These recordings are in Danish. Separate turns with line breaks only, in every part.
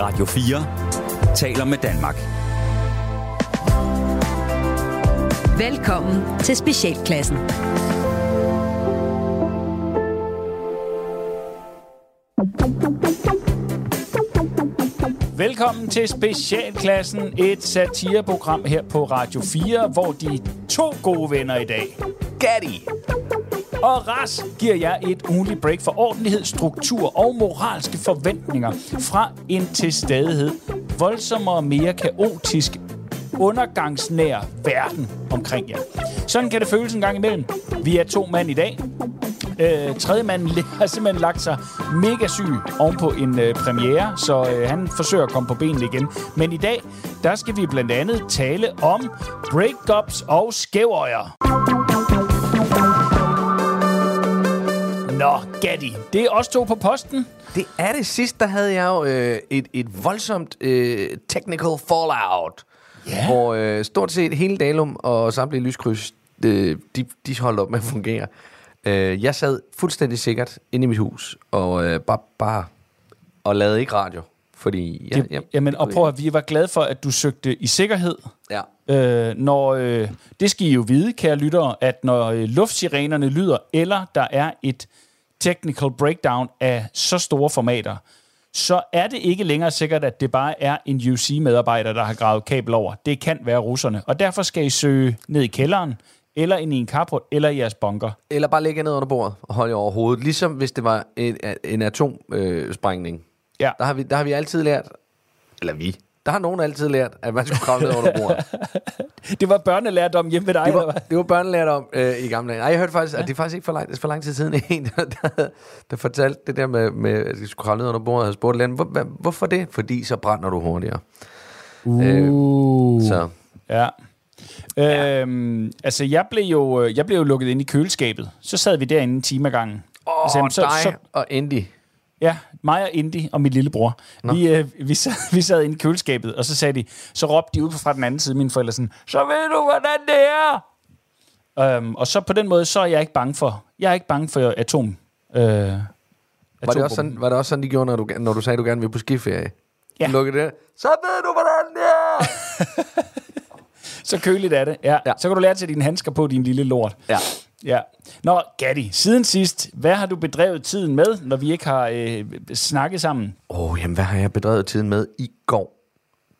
Radio 4 taler med Danmark.
Velkommen til Specialklassen.
Velkommen til Specialklassen, et satireprogram her på Radio 4, hvor de to gode venner i dag, Gatti og Ras, giver jer et ugenligt break for ordentlighed, struktur og moralske forventninger fra en til stadighed voldsommere og mere kaotisk undergangsnær verden omkring jer. Sådan kan det føles en gang imellem. Vi er to mand i dag. Øh, tredje mand har simpelthen lagt sig mega syg ovenpå en øh, premiere, så øh, han forsøger at komme på benene igen. Men i dag, der skal vi blandt andet tale om breakups og skævøjer. Nå, Gatti, det er os to på posten.
Det er det. Sidst, der havde jeg jo øh, et, et voldsomt øh, technical fallout.
Ja.
Hvor øh, stort set hele Dalum og samtlige lyskryds, øh, de, de holdt op med at fungere. Øh, jeg sad fuldstændig sikkert inde i mit hus og øh, bare, bare og lavede ikke radio. Fordi jeg,
Det,
jeg,
jamen, og prøv at vi var glade for, at du søgte i sikkerhed.
Ja.
Øh, når, øh, det skal I jo vide, kære lyttere, at når øh, luftsirenerne lyder, eller der er et technical breakdown af så store formater, så er det ikke længere sikkert, at det bare er en UC-medarbejder, der har gravet kabel over. Det kan være russerne. Og derfor skal I søge ned i kælderen, eller ind i en carport, eller i jeres bunker.
Eller bare lægge ned under bordet og holde jer over hovedet. Ligesom hvis det var en, en atomsprængning.
Ja.
Der har, vi, der har vi altid lært, eller vi, der har nogen altid lært, at man skulle kravle ned under bordet.
Det var børnelærdom hjemme ved dig,
Det
eller
var,
hvad?
det var børnelært om øh, i gamle dage. Nej, jeg hørte faktisk, ja. at det er faktisk ikke for lang, for lang tid siden, en, der, der, der fortalte det der med, med at skulle kravle ned under bordet og havde spurgt læreren, hvor, hvorfor det? Fordi så brænder du hurtigere.
Uh.
Så
Ja. Øhm, altså, jeg blev, jo, øh, jeg blev jo lukket ind i køleskabet. Så sad vi derinde en time ad gangen.
Åh,
Altså,
oh,
så-
dig
så-
og Indy.
Ja, mig og Indy og min lillebror. Vi, øh, vi, sad, vi sad inde i køleskabet, og så sagde de, så råbte de ud fra den anden side, mine forældre sådan, så ved du, hvordan det er. Øhm, og så på den måde, så er jeg ikke bange for, jeg er ikke bange for atom. Øh,
Var det, også sådan, var det også sådan, de gjorde, når du, når du sagde, at du gerne ville på skiferie?
Ja.
Lukkede det. Så ved du, hvordan det er!
Så køligt er det. Ja. ja. Så kan du lære til dine handsker på, din lille lort.
ja.
Ja. Nå, Gatti, siden sidst, hvad har du bedrevet tiden med, når vi ikke har øh, snakket sammen?
Åh, oh, jamen, hvad har jeg bedrevet tiden med? I går,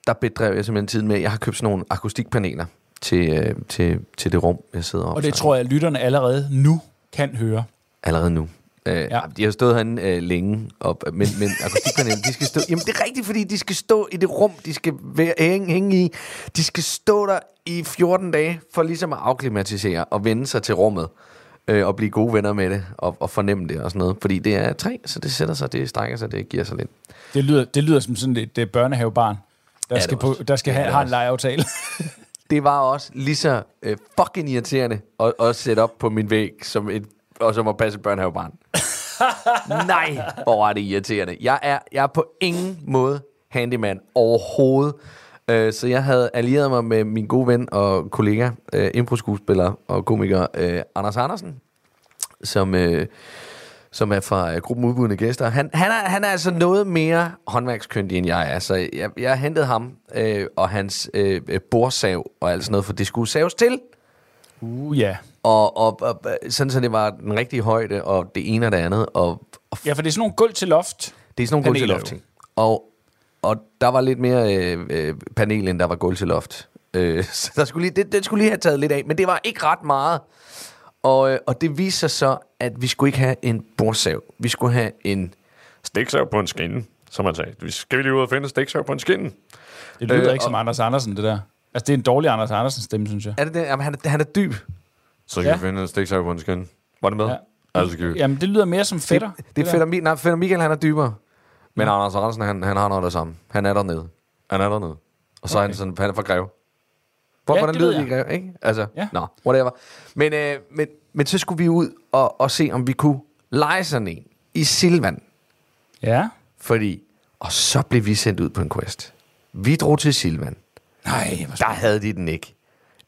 der bedrev jeg simpelthen tiden med, jeg har købt sådan nogle akustikpaneler til, øh, til, til det rum, jeg sidder
Og det tror jeg, at lytterne allerede nu kan høre.
Allerede nu. Øh,
Ja.
ja. De har stået herinde øh, længe, op, men, men akustikpaneler, de skal stå... Jamen, det er rigtigt, fordi de skal stå i det rum, de skal være, hænge, hænge i. De skal stå der i 14 dage, for ligesom at afklimatisere og vende sig til rummet. Øh, og blive gode venner med det, og, og fornemme det og sådan noget. Fordi det er træ, så det sætter sig, det strækker sig, det giver sig lidt.
Det lyder, det lyder som sådan et, et børnehavebarn, der
det
skal, på, der skal
Ja,
have, have en legeaftale.
Det var også lige så øh, fucking irriterende at, at sætte op på min væg, som et, og som at passe børnehavebarn. Nej, hvor er det irriterende. Jeg er, jeg er på ingen måde handyman overhovedet. Øh, så jeg havde allieret mig med min gode ven og kollega, øh, impro-skuespiller og komiker øh, Anders Andersen, som, øh, som er fra øh, gruppen Udbudende Gæster. Han, han, er, han er altså noget mere håndværkskyndig, end jeg er. Så jeg, jeg hentede ham øh, og hans øh, øh, bordsav og alt sådan noget, for det skulle saves til.
Uh, ja.
Og, og, og sådan, så det var den rigtige højde, og det ene og det andet. Og, og
Ja, for det er sådan nogle gulv til loft.
det er sådan nogle gulv til loft ting. Og, og der var lidt mere øh, øh, panel, end der var gulv til loft. Øh, så der skulle lige, det, det skulle lige have taget lidt af, men det var ikke ret meget. Og, øh, og det viste sig så, at vi skulle ikke have en bordsav. Vi skulle have en...
Stiksav på en skinne, som man sagde. Vi skal vi lige ud og finde en stiksav på en skinne?
Det lyder
Øh,
ikke som Anders Andersen, det der. Altså, det er en dårlig Anders Andersen stemme, synes jeg.
Er det det? Jamen, han, er, han er dyb.
Så skal
Ja.
vi finde en stiksav på en skinne. Var det med?
Ja.
Ja. Altså, vi...
Jamen, det lyder mere som fætter.
Det, det er
der.
Fætter, nej, Fætter Michael, han er dybere. Men Anders Andersen, han, han har noget af det samme. Han er dernede.
Han er dernede.
Og så okay. er han sådan, han er fra Greve. Hvor,
Ja,
hvordan lyder det i Greve, ikke? Altså,
Ja.
nå, whatever. Men, øh, men, men så skulle vi ud og, og se, om vi kunne lege sådan en i Silvan.
Ja.
Fordi, og så blev vi sendt ud på en quest. Vi drog til Silvan.
Nej,
Der havde de den ikke.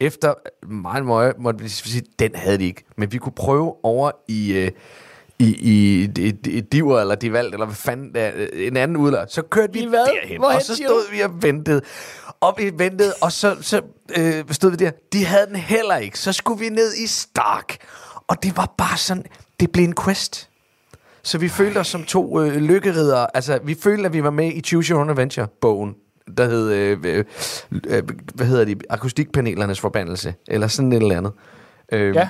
Efter meget møje måtte vi sige, den havde de ikke. Men vi kunne prøve over i, øh, i, i, i, i Diver eller De Valg, eller hvad fanden det er, en anden udlejr. Så kørte vi
I hvad?
derhen,
Hvorhen,
og så stod vi og ventede. Og vi ventede, og så, så øh, stod vi der. De havde den heller ikke. Så skulle vi ned i Stark. Og det var bare sådan, det blev en quest. Så vi følte os som to øh, lykkeridere. Altså, vi følte, at vi var med i Choose Your Own Adventure-bogen, der hed, øh, øh, øh, hvad hedder de, akustikpanelernes forbandelse, eller sådan et eller andet. Øh,
Ja.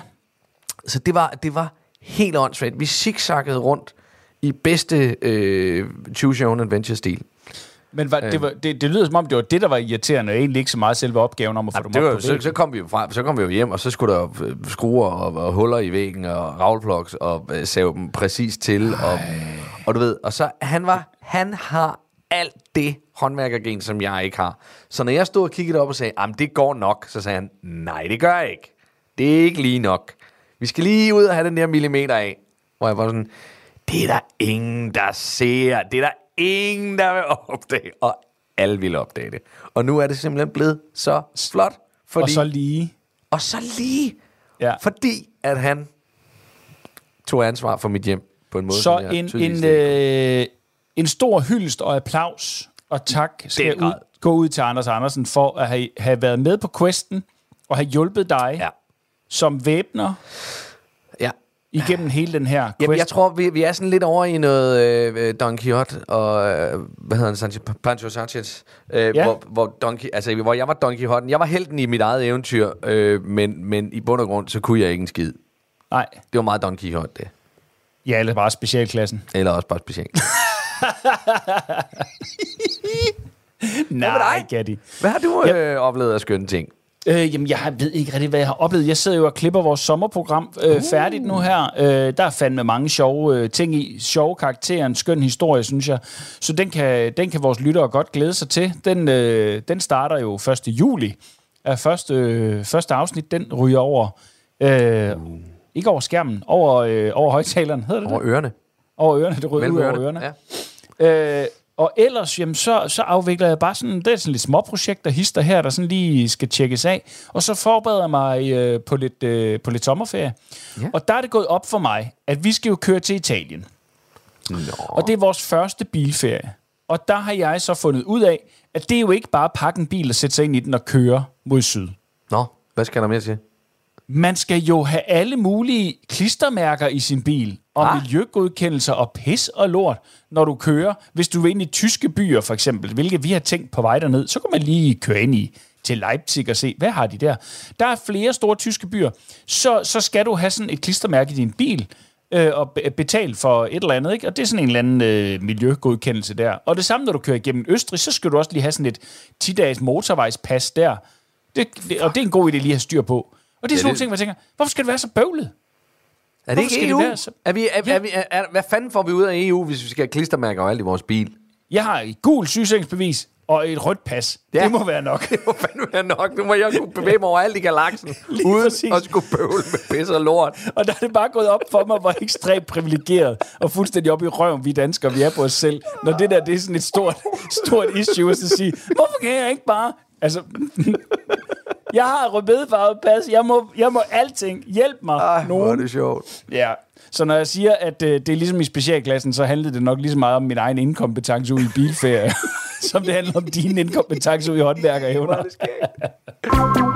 Så det var, det var helt åndssvagt. Vi zigzaggede rundt i bedste øh, Choose Your Own Adventure-stil.
Men var, det, var, det, det lyder som om, det var det, der var irriterende, og egentlig ikke så meget selve opgaven om at få
Jamen,
dem
det
op på
så, så, kom vi jo fra, så kom vi jo hjem, og så skulle der øh, skruer og, og huller i væggen, og ravlplugs, og øh, save dem præcis til. Og, og du ved, og så han var, han har alt det håndværkergen, som jeg ikke har. Så når jeg stod og kiggede op og sagde, jamen det går nok, så sagde han, nej det gør jeg ikke. Det er ikke lige nok. Vi skal lige ud og have den der millimeter af. Hvor jeg var sådan, det er der ingen, der ser. Det er der ingen, der vil opdage. Og alle ville opdage det. Og nu er det simpelthen blevet så flot. Fordi,
Og så lige...
og så lige,
Ja.
fordi at han tog ansvar for mit hjem på en måde,
Så en, en, øh, en stor hyldest og applaus og tak skal ud, gå ud til Anders Andersen for at have, have været med på questen og have hjulpet dig
Ja.
Som væbner
ja.
igennem hele den her quest.
Jamen, jeg tror, vi, vi er sådan lidt over i noget øh, Don Quixote og, øh, hvad hedder han, Sanchez, Pancho Sanchez, øh,
Ja.
hvor, hvor, Don, altså, hvor jeg var Don Quixote. Jeg var helten i mit eget eventyr, øh, men, men i bund og grund, så kunne jeg ikke en skid.
Nej,
Det var meget Don Quixote, det.
ja, eller bare specialklassen.
Eller også bare specielt.
Nej? Gatti.
Hvad har du øh, oplevet af skønne ting?
Øh, jamen, jeg ved ikke rigtig, hvad jeg har oplevet. Jeg sidder jo og klipper vores sommerprogram øh, uh. færdigt nu her. Øh, der er fandme mange sjove øh, ting i. Sjove karakterer, en skøn historie, synes jeg. Så den kan, den kan vores lyttere godt glæde sig til. Den, øh, den starter jo 1. juli. Er første, øh, første afsnit, den ryger over... Øh, ikke over skærmen, over, øh, over højtaleren, hedder det
Over
det?
ørerne.
Over ørerne, det ryger
Mellem
ud over
ørerne.
ørerne.
Ja.
Øh, og ellers, jamen, så, så afvikler jeg bare sådan, det er sådan lidt småprojekter, hister her, der sådan lige skal tjekkes af. Og så forbereder jeg mig øh, på, lidt, øh, på lidt sommerferie. Ja.
Ja.
Og der er det gået op for mig, at vi skal jo køre til Italien.
Nå.
Og det er vores første bilferie. Og der har jeg så fundet ud af, at det er jo ikke bare at pakke en bil og sætte sig ind i den og køre mod syd.
Nå, hvad skal der mere til?
Man skal jo have alle mulige klistermærker i sin bil, og
Ah.
miljøgodkendelser og pis og lort, når du kører. Hvis du vil ind i tyske byer, for eksempel, hvilket vi har tænkt på vej derned, så kan man lige køre ind i til Leipzig og se, hvad har de der? Der er flere store tyske byer. Så, så skal du have sådan et klistermærke i din bil, øh, og be- betale for et eller andet, ikke? Og det er sådan en eller anden øh, miljøgodkendelse der. Og det samme, når du kører igennem Østrig, så skal du også lige have sådan et 10-dages motorvejspas der. Det, det, og det er en god idé lige at have styr på. Og det er sådan nogle
det-
ting, hvor jeg tænker, hvorfor skal det være så bøvlet?
Er det
Hvorfor
ikke
skal det
EU?
være så-
Er vi, er,
Ja.
er vi, er, er, hvad fanden får vi ud af EU, hvis vi skal have klistermærker og alt i vores bil?
Jeg har et gul sygesikringsbevis og et rødt pas. Ja. Det må være nok.
Det må fandme være nok. Nu må jeg kunne bevæge mig over alt i galaksen, uden
præcis.
at skulle bøvle med pis og lort.
og der er det bare gået op for mig, hvor ekstremt privilegeret og fuldstændig op i røven, vi danskere, vi er på os selv. Når det der, det er sådan et stort, stort issue, at sige, hvorfor kan jeg ikke bare... Altså, jeg har rødbedefarvet pas, jeg må, jeg må alting. Hjælp mig,
Ej, hvor er
nogen.
det sjovt.
Ja, så når jeg siger, at øh, det er ligesom i specialklassen, så handlede det nok lige så meget om min egen inkompetence ud i bilferie, som det handler om din inkompetence ud i håndværkerevner.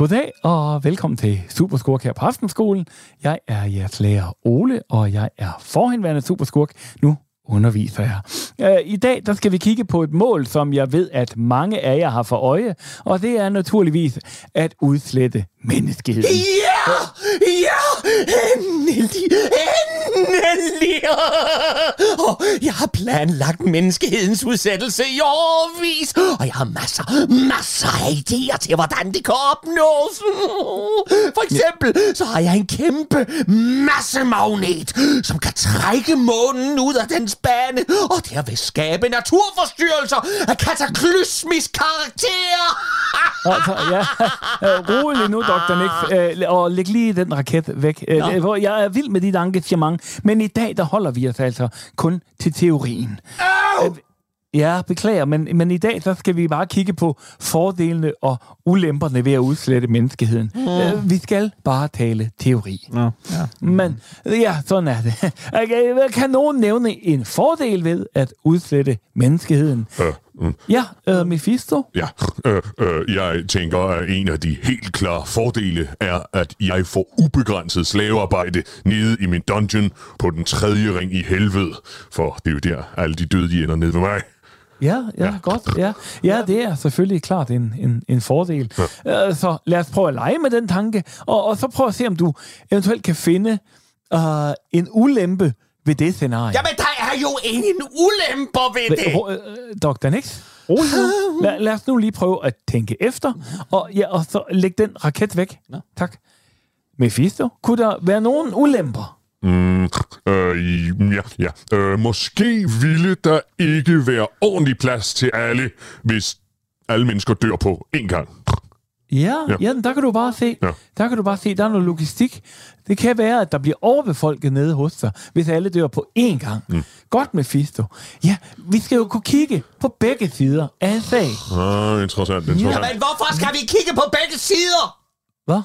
Goddag og velkommen til Superskurk her på Aftenskolen. Jeg er jeres lærer Ole, og jeg er forhenværende Superskurk. Nu underviser jeg. Øh, I dag der skal vi kigge på et mål, som jeg ved, at mange af jer har for øje, og det er naturligvis at udslette menneskeheden.
Ja! Ja! Endelig! Endelig! Og jeg har planlagt menneskehedens udsættelse i årvis, og jeg har masser, masser af idéer til, hvordan det kan opnås. For eksempel, så har jeg en kæmpe massemagnet, som kan trække månen ud af dens bane, og derved skabe naturforstyrrelser af kataklysmisk karakter.
Altså, ja, rolig nu, Dr. Nick, øh, og læg lige den raket væk. Øh, hvor jeg er vild med dit engagement, men i dag, der holder vi os altså kun til teorien.
Au!
Ja, beklager, men, men i dag så skal vi bare kigge på fordelene og ulemperne ved at udslette menneskeheden. Mm. Vi skal bare tale teori.
Nå, ja.
Men ja, sådan er det. Okay, Kan nogen nævne en fordel ved at udslette menneskeheden?
Øh, mm,
Ja, uh, Mephisto?
ja, øh, øh, jeg tænker, at en af de helt klare fordele er, at jeg får ubegrænset slavearbejde nede i min dungeon på den tredje ring i helvede. For det er jo der, alle de døde de ender nede ved mig.
Ja, ja, ja, godt. Ja. ja, det er selvfølgelig klart en, en, en fordel. Ja. Uh, så lad os prøve at lege med den tanke, og, og så prøv at se, om du eventuelt kan finde uh, en ulempe ved det scenarie.
Jamen, der er jo ingen ulemper ved det.
Øh, Dr. Nix, rolig nu. Lad, lad os nu lige prøve at tænke efter, og, ja, og så læg den raket væk. Tak. Mephisto, kunne der være nogen ulemper?
Mm, øh, ja, ja. Øh, måske ville der ikke være ordentlig plads til alle, hvis alle mennesker dør på én gang.
Ja, ja.
Ja.
ja der kan du bare se.
Ja.
Der kan du bare se, der er noget logistik. Det kan være, at der bliver overbefolket nede hos dig, hvis alle dør på én gang. Mm. Godt, Mephisto. Ja, vi skal jo kunne kigge på begge sider af en sag.
Ah, interessant, interessant.
Jamen, hvorfor skal vi kigge på begge sider?
Hvad?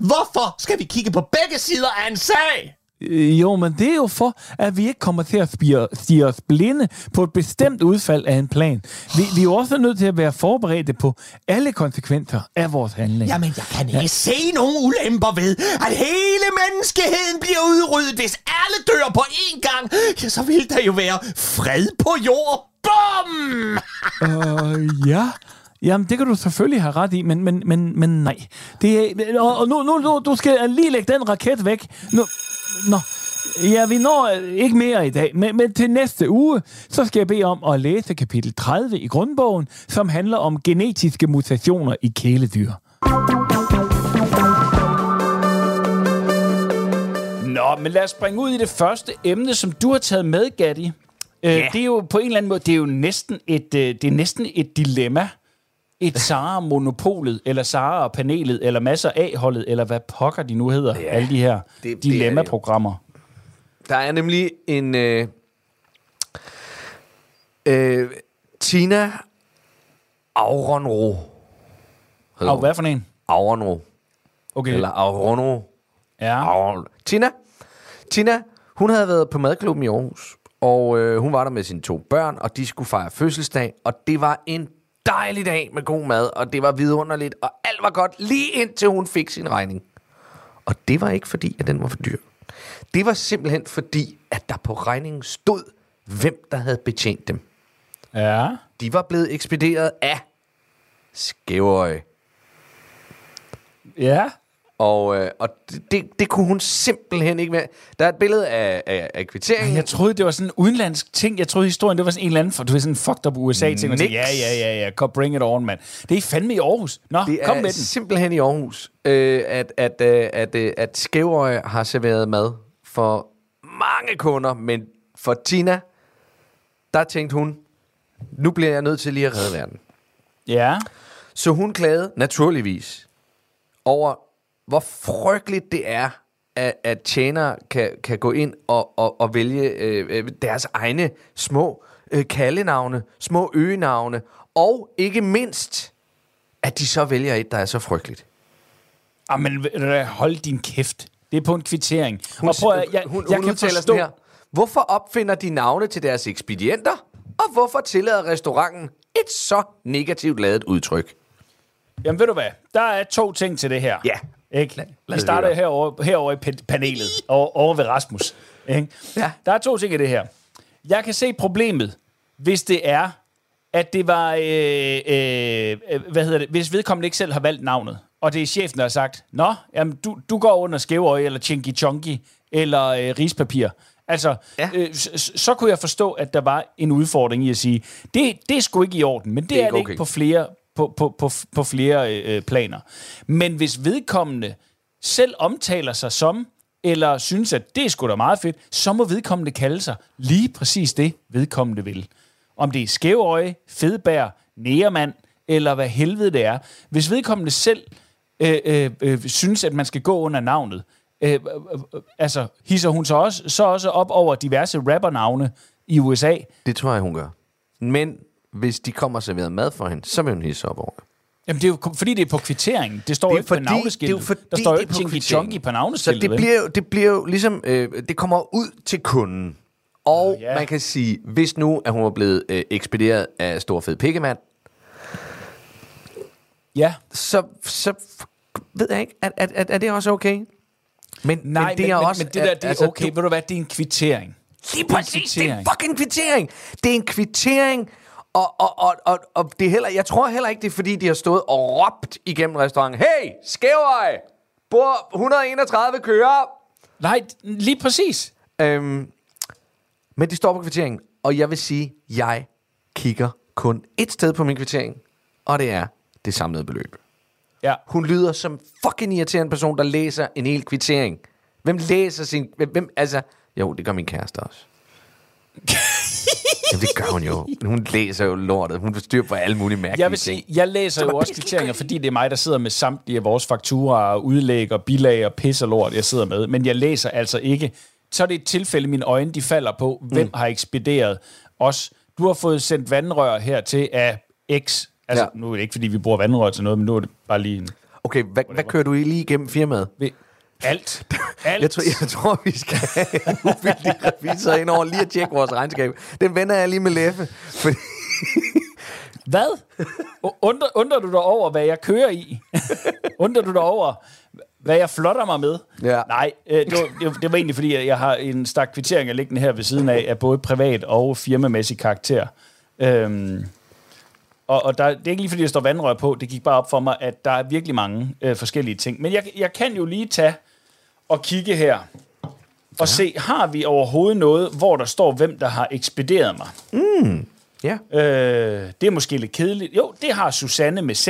Hvorfor skal vi kigge på begge sider af en sag?
Øh, Jo, men det er jo for, at vi ikke kommer til at stige os blinde på et bestemt udfald af en plan. Vi, vi er jo også nødt til at være forberedte på alle konsekvenser af vores handling.
Jamen, jeg kan ikke ja. se nogen ulemper ved, at hele menneskeheden bliver udryddet. Hvis alle dør på én gang, ja, så vil der jo være fred på jord. Bum!
Øh, ja. Jamen, det kan du selvfølgelig have ret i, men, men, men, men nej. Det er, og og nu, nu, nu, du skal lige lægge den raket væk. Nu, nå. Ja, vi når øh, ikke mere i dag, men, men til næste uge, så skal jeg bede om at læse kapitel 30 i grundbogen, som handler om genetiske mutationer i kæledyr. Nå, men lad os springe ud i det første emne, som du har taget med, Gatti. Øh, Det er jo på en eller anden måde, det er jo næsten et, øh, det er næsten et dilemma. Et Sara-monopolet, eller Sara-panelet, eller masser af holdet eller hvad pokker de nu hedder, ja, alle de her
det er det
dilemma-programmer.
Der er nemlig en... Øh, øh, Tina Auronro. hun.
hvad for en?
Auronro.
Okay.
Eller Auronro.
ja.
Auronro. Tina. Tina, hun havde været på madklubben i Aarhus. Og øh, hun var der med sine to børn, og de skulle fejre fødselsdag. Og det var en dejlig dag med god mad, og det var vidunderligt, og alt var godt, lige indtil hun fik sin regning. Og det var ikke fordi, at den var for dyr. Det var simpelthen fordi, at der på regningen stod, hvem der havde betjent dem.
Ja.
De var blevet ekspederet af Skæverøj.
Ja.
Og, øh, og det, det, det kunne hun simpelthen ikke være. Der er et billede af, af, af kvitteringen.
Jeg troede, det var sådan en udenlandsk ting. Jeg troede, historien det var sådan en eller anden, for du ved, sådan en fucked up USA-ting. Og
Niks.
Ja, ja, ja, ja, kom, bring it on, mand. Det er fandme i Aarhus. Nå,
Det
kom
er
med den.
simpelthen i Aarhus, øh, at, at, øh, at, øh, at Skæverøj har serveret mad for mange kunder, men for Tina, der tænkte hun, nu bliver jeg nødt til lige at redde verden.
Ja.
Så hun klagede naturligvis over, hvor frygteligt det er, at, at tjenere kan, kan gå ind og, og, og vælge øh, øh, deres egne små øh, kaldenavne, små øgenavne, og ikke mindst, at de så vælger et, der er så frygteligt.
Ah, men ved du hvad, hold din kæft. Det er på en kvittering. Hun, og prøv, at- jeg,
hun,
jeg
hun
kan forstå...
her. Hvorfor opfinder de navne til deres ekspedienter? Og hvorfor tillader restauranten et så negativt ladet udtryk?
Jamen ved du hvad, der er to ting til det her.
Ja.
Ikke?
lad
Vi
os
starter
høre.
herovre, herovre i pa- panelet, over, over ved Rasmus. Ikke?
Ja.
Der er to ting i det her. Jeg kan se problemet, hvis det er, at det var, øh, øh, hvad hedder det, hvis vedkommende ikke selv har valgt navnet, og det er chefen, der har sagt, Nå, jamen, du, du går under skæveøje, eller chinky chonky, eller øh, rispapir. Altså,
Ja.
øh, så, så kunne jeg forstå, at der var en udfordring i at sige, det, det er sgu ikke i orden, men det, det er,
ikke
det
okay.
ikke på flere, på, på, på, på flere øh, planer. Men hvis vedkommende selv omtaler sig som, eller synes, at det er sgu da meget fedt, så må vedkommende kalde sig lige præcis det, vedkommende vil. Om det er skæveøje, fedbær, nærmand, eller hvad helvede det er. Hvis vedkommende selv øh, øh, øh, synes, at man skal gå under navnet, øh, øh, øh, altså hisser hun så også, så også op over diverse rappernavne i USA.
Det tror jeg, hun gør. Men hvis de kommer og serverer mad for hende, så vil hun hisse op over det.
Jamen, det er jo fordi, det er på kvitteringen. Det står
Det
jo ikke på
fordi- det er jo
navneskiltet.
fordi,
der står jo
det
ikke
på
Chinky. Chonky på
Så
navneskiltet.
det
vel?
bliver, jo- det bliver jo ligesom, øh, det kommer ud til kunden. Og
Ja.
man kan sige, hvis nu, at hun var blevet øh, ekspederet af Stor Fed Pikkemand,
Ja.
så, så ved jeg ikke, er, er, er, er det også okay? Men,
Nej,
men det er
men,
også...
men det der, det er
altså,
okay.
Du,
Ved du hvad, det er en kvittering.
lige
det er
præcis, det er en fucking kvittering. Det er en kvittering, og, og, og, og, og det er heller, jeg tror heller ikke, det er fordi, de har stået og råbt igennem restauranten. Hey, Skævøj! Bor 131 kører!
Nej, lige præcis.
Øhm, men det står på kvitteringen, og jeg vil sige, jeg kigger kun et sted på min kvittering, og det er det samlede beløb.
Ja.
Hun lyder som fucking irriterende person, der læser en hel kvittering. Hvem læser sin... Hvem, hvem altså... Jo, det gør min kæreste også. Jamen, det gør hun jo. Hun læser jo lortet. Hun styr på alle mulige mærkelige
Jeg vil
ting.
sige, jeg læser jo også kvitteringer, fordi det er mig, der sidder med samtlige af vores fakturer udlæg og bilag og pis og lort, jeg sidder med. Men jeg læser altså ikke. Så er det et tilfælde, mine øjne de falder på, hvem har ekspederet os. Du har fået sendt vandrør hertil af X. Altså,
Ja.
nu er det ikke, fordi vi bruger vandrør til noget, men nu er det bare lige en...
Okay, hvad, hvad kører du lige igennem firmaet?
Alt. Alt.
Jeg tror, jeg tror, vi skal have en uvildig revisor ind over lige at tjekke vores regnskab. Den vender jeg lige med Leffe. Fordi,
Hvad? Undrer, undrer du dig over, hvad jeg kører i? undrer du dig over, hvad jeg flotter mig med?
Ja.
Nej, øh, det, var, det, var, egentlig, fordi jeg har en stak kvitteringer liggende her ved siden af, af både privat og firmamæssig karakter. Øhm, og, og der, det er ikke lige, fordi der står vandrør på. Det gik bare op for mig, at der er virkelig mange øh, forskellige ting. Men jeg, jeg kan jo lige tage og kigge her og se, har vi overhovedet noget, hvor der står, hvem der har ekspederet mig?
ja.
Øh, det er måske lidt kedeligt. Jo, det har Susanne med Z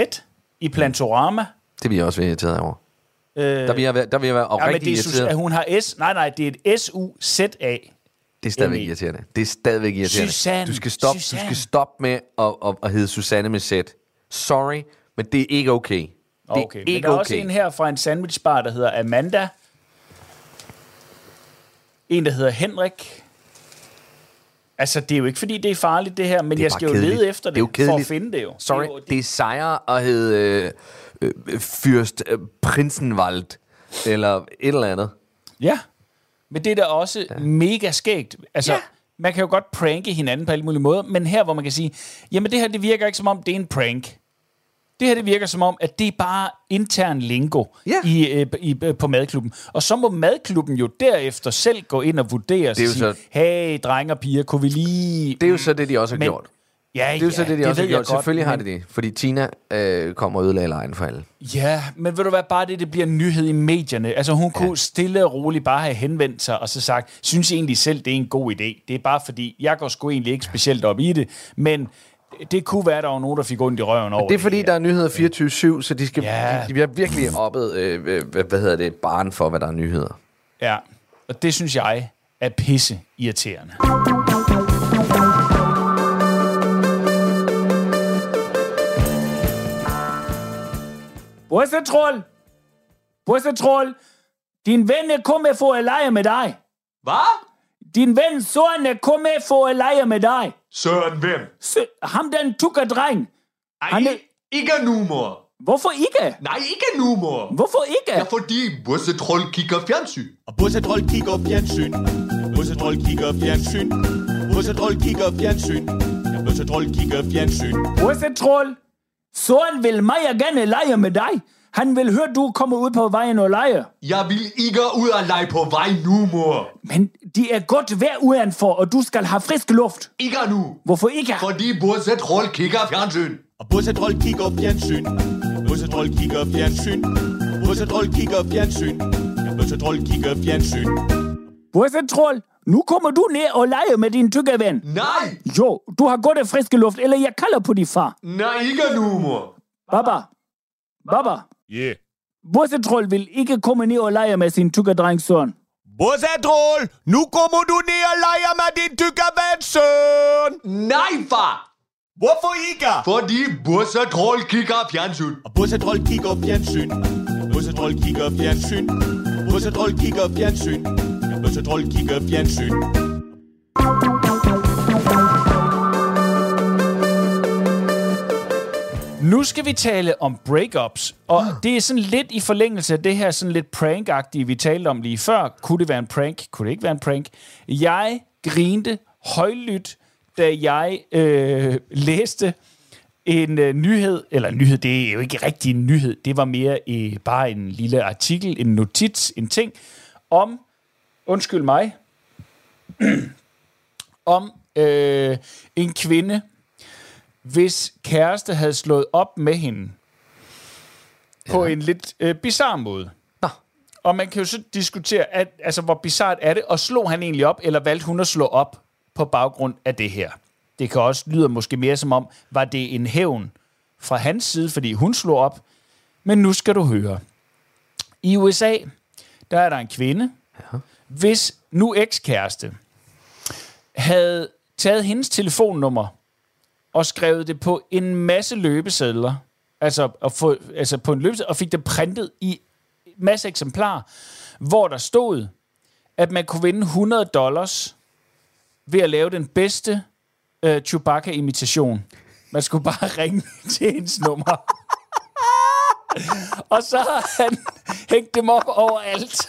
i Plantorama.
Det vil jeg også være irriteret over.
Øh,
Der vil jeg være, der vil jeg være
ja, men det er
irriteret.
Sus- hun har S. Nej, nej, det er et S-U-Z-A.
Det er stadigvæk
Emil.
irriterende. Det er stadigvæk irriterende.
Susanne,
Du skal stoppe, du
Susanne.
skal stoppe med at, at, at hedde Susanne med Z. Sorry, men det er ikke okay. Det er
Okay, men
ikke
der er
okay.
også en her fra en sandwichbar, der hedder Amanda. En, der hedder Henrik. Altså, det er jo ikke, fordi det er farligt, det her, men
Det
jeg skal jo
kedeligt.
lede efter det,
Det er jo
for at finde det jo.
Sorry,
Det er jo,
det er sejere at hedde øh, øh, Fyrst øh, Prinsenwald, eller et eller andet.
Ja, men det er da også ja. mega skægt. Altså,
ja.
man kan jo godt pranke hinanden på alle mulige måder, men her, hvor man kan sige, jamen det her, det virker ikke som om, det er en prank. Det her, det virker som om, at det er bare intern lingo
Ja.
i, øh, i, øh, på madklubben. Og så må madklubben jo derefter selv gå ind og vurdere og
Det
sige,
så-
hey, drenge og piger, kunne vi lige...
Det er jo så det, de også har
Men-
gjort.
Ja,
Det er jo så det, de også har gjort. Selvfølgelig har
men-
de det. Fordi Tina øh, kommer og ødelægger lejen for alle.
Ja, men ved du hvad, bare det, det bliver en nyhed i medierne. Altså hun kunne ja. stille og roligt bare have henvendt sig og så sagt, synes I egentlig selv, det er en god idé. Det er bare fordi, jeg går sgu egentlig ikke specielt op i det, men det kunne være, der var nogen, der fik ondt i røven over
Det er fordi,
her.
der er nyheder 24-7, så de, skal,
Ja.
de, de bliver virkelig oppet, øh, øh, hvad, hvad hedder det, barn for, hvad der er nyheder.
Ja, og det synes jeg er pisse irriterende. Bryssetroll! Bryssetroll! Din ven er kommet for at lege med dig.
Hvad?
Din ven Søren er kommet for at lege med dig.
Søren hvem?
Sø, ham den tukker dreng.
Ej,
Han er-
ikke nu, mor.
Hvorfor ikke?
Nej, ikke nu, mor.
Hvorfor ikke?
Ja, fordi Bussetroll kigger fjernsyn.
Og Bussetroll kigger fjernsyn. Bussetroll kigger fjernsyn. Bussetroll kigger fjernsyn. Bussetroll kigger fjernsyn.
Bryssetroll! Søren vil meget gerne lege med dig. Han vil høre, du kommer ud på vejen og lege.
Jeg vil ikke ud og lege på vej nu, mor.
Men de er godt vejr udenfor, og du skal have frisk luft.
Ikke nu.
Hvorfor ikke?
Fordi Bussetroll kigger fjernsyn.
Og Bussetroll kigger fjernsyn. Bussetroll kigger fjernsyn. Bussetroll kigger fjernsyn. Bussetroll kigger fjernsyn.
Bryssetroll, nu kommer du ned og lege med din tykke ven.
Nej.
Jo, du har godt af friske luft, eller jeg kalder på din far.
Nej, ikke nu, mor.
Baba. Baba.
Yeah.
Bryssetroll vil ikke komme ned og lege med sin tykke dreng Søren.
Bussetroll, nu kommer du ned og leger med din tykke ven, søn.
Nej, far.
Hvorfor ikke?
Fordi Bussetroll kigger fjernsyn.
Og Bussetroll kigger fjernsyn. Bussetroll kigger fjernsyn. Bussetroll kigger fjernsyn. Bussetroll kigger fjernsyn.
Nu skal vi tale om breakups, og det er sådan lidt i forlængelse af det her sådan lidt prank vi talte om lige før. Kunne det være en prank? Kunne det ikke være en prank? Jeg grinte højlydt, da jeg øh, læste en øh, nyhed, eller en nyhed, det er jo ikke rigtig en nyhed, det var mere øh, bare en lille artikel, en notits, en ting, om, undskyld mig, om øh, en kvinde, hvis kæreste havde slået op med hende på en lidt øh, bizarre måde.
Nå.
Og man kan jo så diskutere, at, altså, hvor bizart er det, og slog han egentlig op, eller valgte hun at slå op på baggrund af det her? Det kan også lyde måske mere som om, var det en hævn fra hans side, fordi hun slog op. Men nu skal du høre. I USA, der er der en kvinde, ja. hvis nu ekskæreste havde taget hendes telefonnummer og skrevet det på en masse løbesedler, altså, og få, altså på en løbeseddel, og fik det printet i masse eksemplarer, hvor der stod, at man kunne vinde 100 dollars ved at lave den bedste øh, Chewbacca-imitation. Man skulle bare ringe til hendes nummer. og så har han hængt dem op overalt.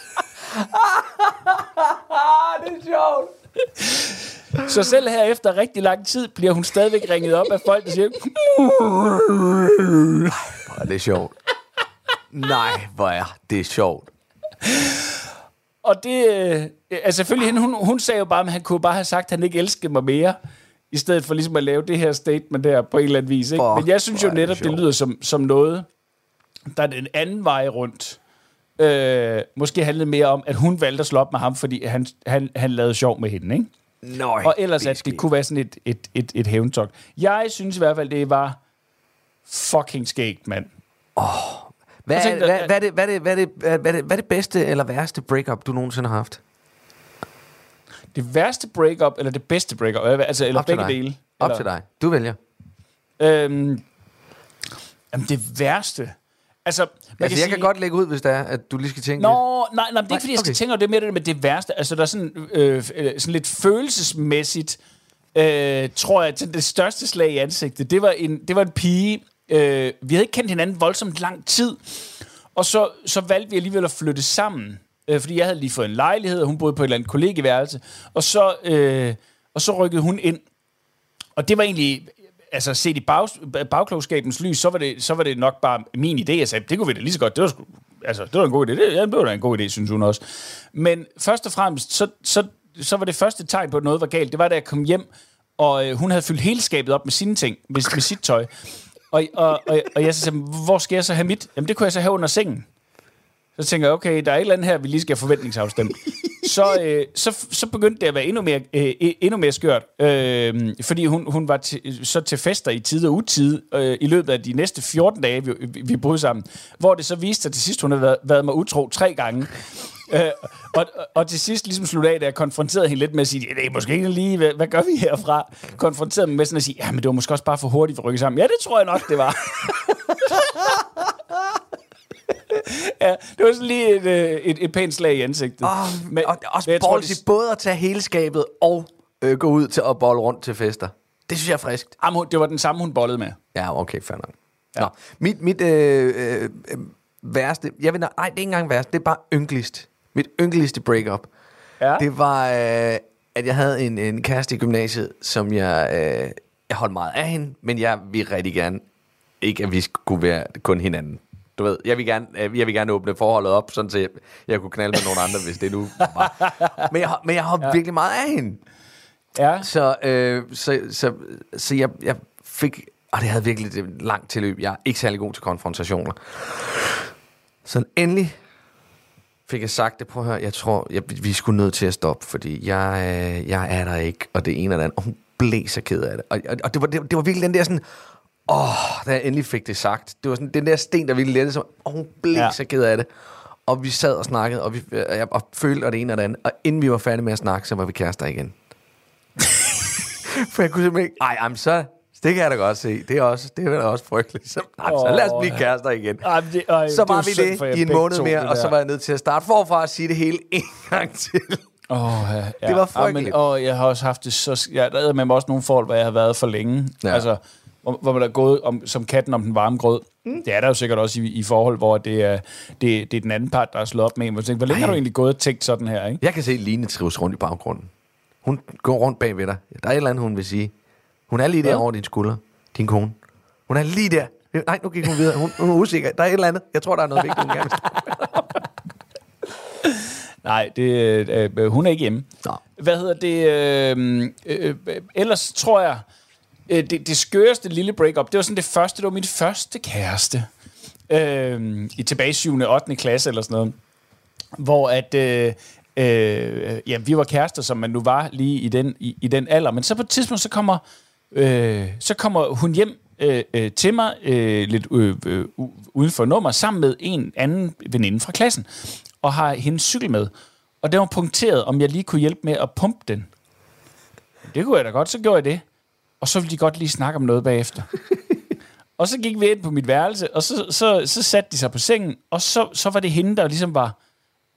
Ah, det er sjovt.
Så selv her efter rigtig lang tid bliver hun stadigvæk ringet op af folk, der siger,
Hvor er det sjovt. Nej, hvor er det sjovt.
og det, øh, altså selvfølgelig, hun, hun sagde jo bare, at han kunne bare have sagt, at han ikke elskede mig mere, i stedet for ligesom at lave det her statement der på en eller anden vis. Ikke?
Fuck,
Men jeg synes jo
det
netop, det,
sjovt.
lyder som, som noget, der er den anden vej rundt. Øh, måske handlede mere om, at hun valgte at slå op med ham, fordi han, han, han lavede sjov med hende, ikke?
Nøj,
Og ellers,
er
at det kunne være sådan et, et, et, et hævntok. Jeg synes i hvert fald, det var fucking skægt, mand.
Hvad,
Jeg tænkte,
hvad,
at-
hvad, er det, hvad, er det, hvad, er det, hvad, er det, hvad er det bedste eller værste breakup, du nogensinde har haft?
Det værste breakup, eller det bedste breakup, altså, eller
Op
begge dele.
Op
eller,
til dig. Du vælger.
Øhm, jamen, det værste. Altså, man
Altså, jeg
sige,
kan godt lægge ud, hvis det er, at du lige skal tænke lidt.
Nå, nej, nej, det er ikke, fordi jeg skal
okay.
tænke over det mere det med det værste. Altså, der er sådan, øh, øh, sådan lidt følelsesmæssigt, øh, tror jeg, at det største slag i ansigtet, det var en, det var en pige, øh, vi havde ikke kendt hinanden voldsomt lang tid, og så, så valgte vi alligevel at flytte sammen, øh, fordi jeg havde lige fået en lejlighed, og hun boede på et eller andet kollegeværelse, og så, øh, og så rykkede hun ind, og det var egentlig, altså set i bag, bagklogskabens lys, så var, det, så var det nok bare min idé. Jeg sagde, det kunne vi da lige så godt. Det var, sgu, altså, det var en god idé. Det, ja, det var da en god idé, synes hun også. Men først og fremmest, så, så, så var det første tegn på, at noget var galt. Det var, da jeg kom hjem, og øh, hun havde fyldt hele skabet op med sine ting, med, med sit tøj. Og, og, og, og jeg så sagde, hvor skal jeg så have mit? Jamen, det kunne jeg så have under sengen. Så tænker jeg, okay, der er et eller andet her, vi lige skal have forventningsafstemt. så, øh, så, så begyndte det at være endnu mere, øh, endnu mere skørt. Øh, fordi hun, hun var til, så til fester i tid og utid øh, i løbet af de næste 14 dage, vi, vi, vi boede sammen. Hvor det så viste sig til sidst, hun havde været, været mig utro tre gange. Øh, og, og, og til sidst ligesom slutte af, da jeg konfronterede hende lidt med at sige, det er måske ikke lige, hvad, hvad gør vi herfra? Konfronterede mig med sådan at sige, ja, men det var måske også bare for hurtigt for at rykke sammen. Ja, det tror jeg nok, det var. ja, det var sådan lige et, øh, et, et pænt slag i ansigtet.
Oh, men, og også
jeg tror,
i både at tage hele skabet og øh, gå ud til at bolle rundt til fester. Det synes jeg er friskt.
Jamen, det var den samme, hun bollede med.
Ja, okay, fair nok. Ja. Nå, mit, mit øh, øh, øh, værste... Jeg ved, nej, det er ikke engang værst. Det er bare ynkeligst. Mit ynkeligste breakup.
Ja.
Det var, øh, at jeg havde en, en kæreste i gymnasiet, som jeg... Øh, jeg holdt meget af hende, men jeg vil rigtig gerne... Ikke, at vi skulle være kun hinanden. Du ved, jeg vil gerne, øh, jeg vil gerne åbne forholdet op, sådan så jeg, kunne knalde med nogle andre, hvis det nu var. Men jeg, har- men jeg har ja. virkelig meget af hende.
Ja.
Så, øh, så, så, så jeg, jeg fik... Og det havde virkelig et langt tilløb. Jeg er ikke særlig god til konfrontationer. Så endelig fik jeg sagt det. Prøv at høre, jeg tror, jeg, vi er sgu nødt til at stoppe, fordi jeg, øh, jeg er der ikke, og det ene og det andet. Og hun blev så ked af det. Og, og, og det, var, det, det var virkelig den der sådan... Åh, da jeg endelig fik det sagt. Det var sådan den der sten, der virkelig lettede sig. Og hun blev
Ja.
så ked af det. Og vi sad og snakkede, og, vi, og jeg og følte og det ene og det andet. Og inden vi var færdige med at snakke, så var vi kærester igen. For jeg kunne simpelthen ikke... Ej, jamen så... Det kan jeg da godt se. Det er, også, det er også frygteligt. Så, nej, så lad os blive kærester igen.
Ej, det, ej,
Så
det
var
jo
vi det i en måned mere,
det
og så var jeg nødt til at starte forfra og sige det hele en gang til.
Åh, ja, ja.
Det var frygteligt.
Ja, men, og jeg har også haft det så... Ja, der er med også nogle forhold, hvor jeg har været for længe.
Ja.
Altså, hvor, hvor man er gået om, som katten om den varme grød. Mm. Det er der jo sikkert også i, i forhold, hvor det er, det, det er den anden part, der er slået op med en. Hvor, tænker, hvor længe
Ej.
har du egentlig gået og tænkt sådan her, ikke?
Jeg kan se Line trives rundt i baggrunden. Hun går rundt bag ved dig. Der er et eller andet, hun vil sige. Hun er lige der
Hvad?
over din skulder. Din kone. Hun er lige der. Nej, nu gik hun videre. Hun, hun er usikker. Der er et eller andet. Jeg tror, der er noget vigtigt, hun gerne
Nej, det, øh, øh, hun er ikke hjemme.
Nå.
Hvad hedder det? Øh, øh, øh, ellers tror jeg, øh, det, det skøreste lille breakup, det var sådan det første, det var min første kæreste. Øh, I tilbage i 7. og 8. klasse eller sådan noget. Hvor at... Øh, øh, ja, vi var kærester, som man nu var lige i den, i, i den alder. Men så på et tidspunkt, så kommer, øh, så kommer hun hjem øh, øh, til mig øh, lidt øh, øh, uden for nummer, sammen med en anden veninde fra klassen, og har hendes cykel med. Og den var punkteret, om jeg lige kunne hjælpe med at pumpe den. Det kunne jeg da godt, så gjorde jeg det. Og så ville de godt lige snakke om noget bagefter. og så gik vi ind på mit værelse, og så, så, så satte de sig på sengen, og så, så var det hende, der ligesom var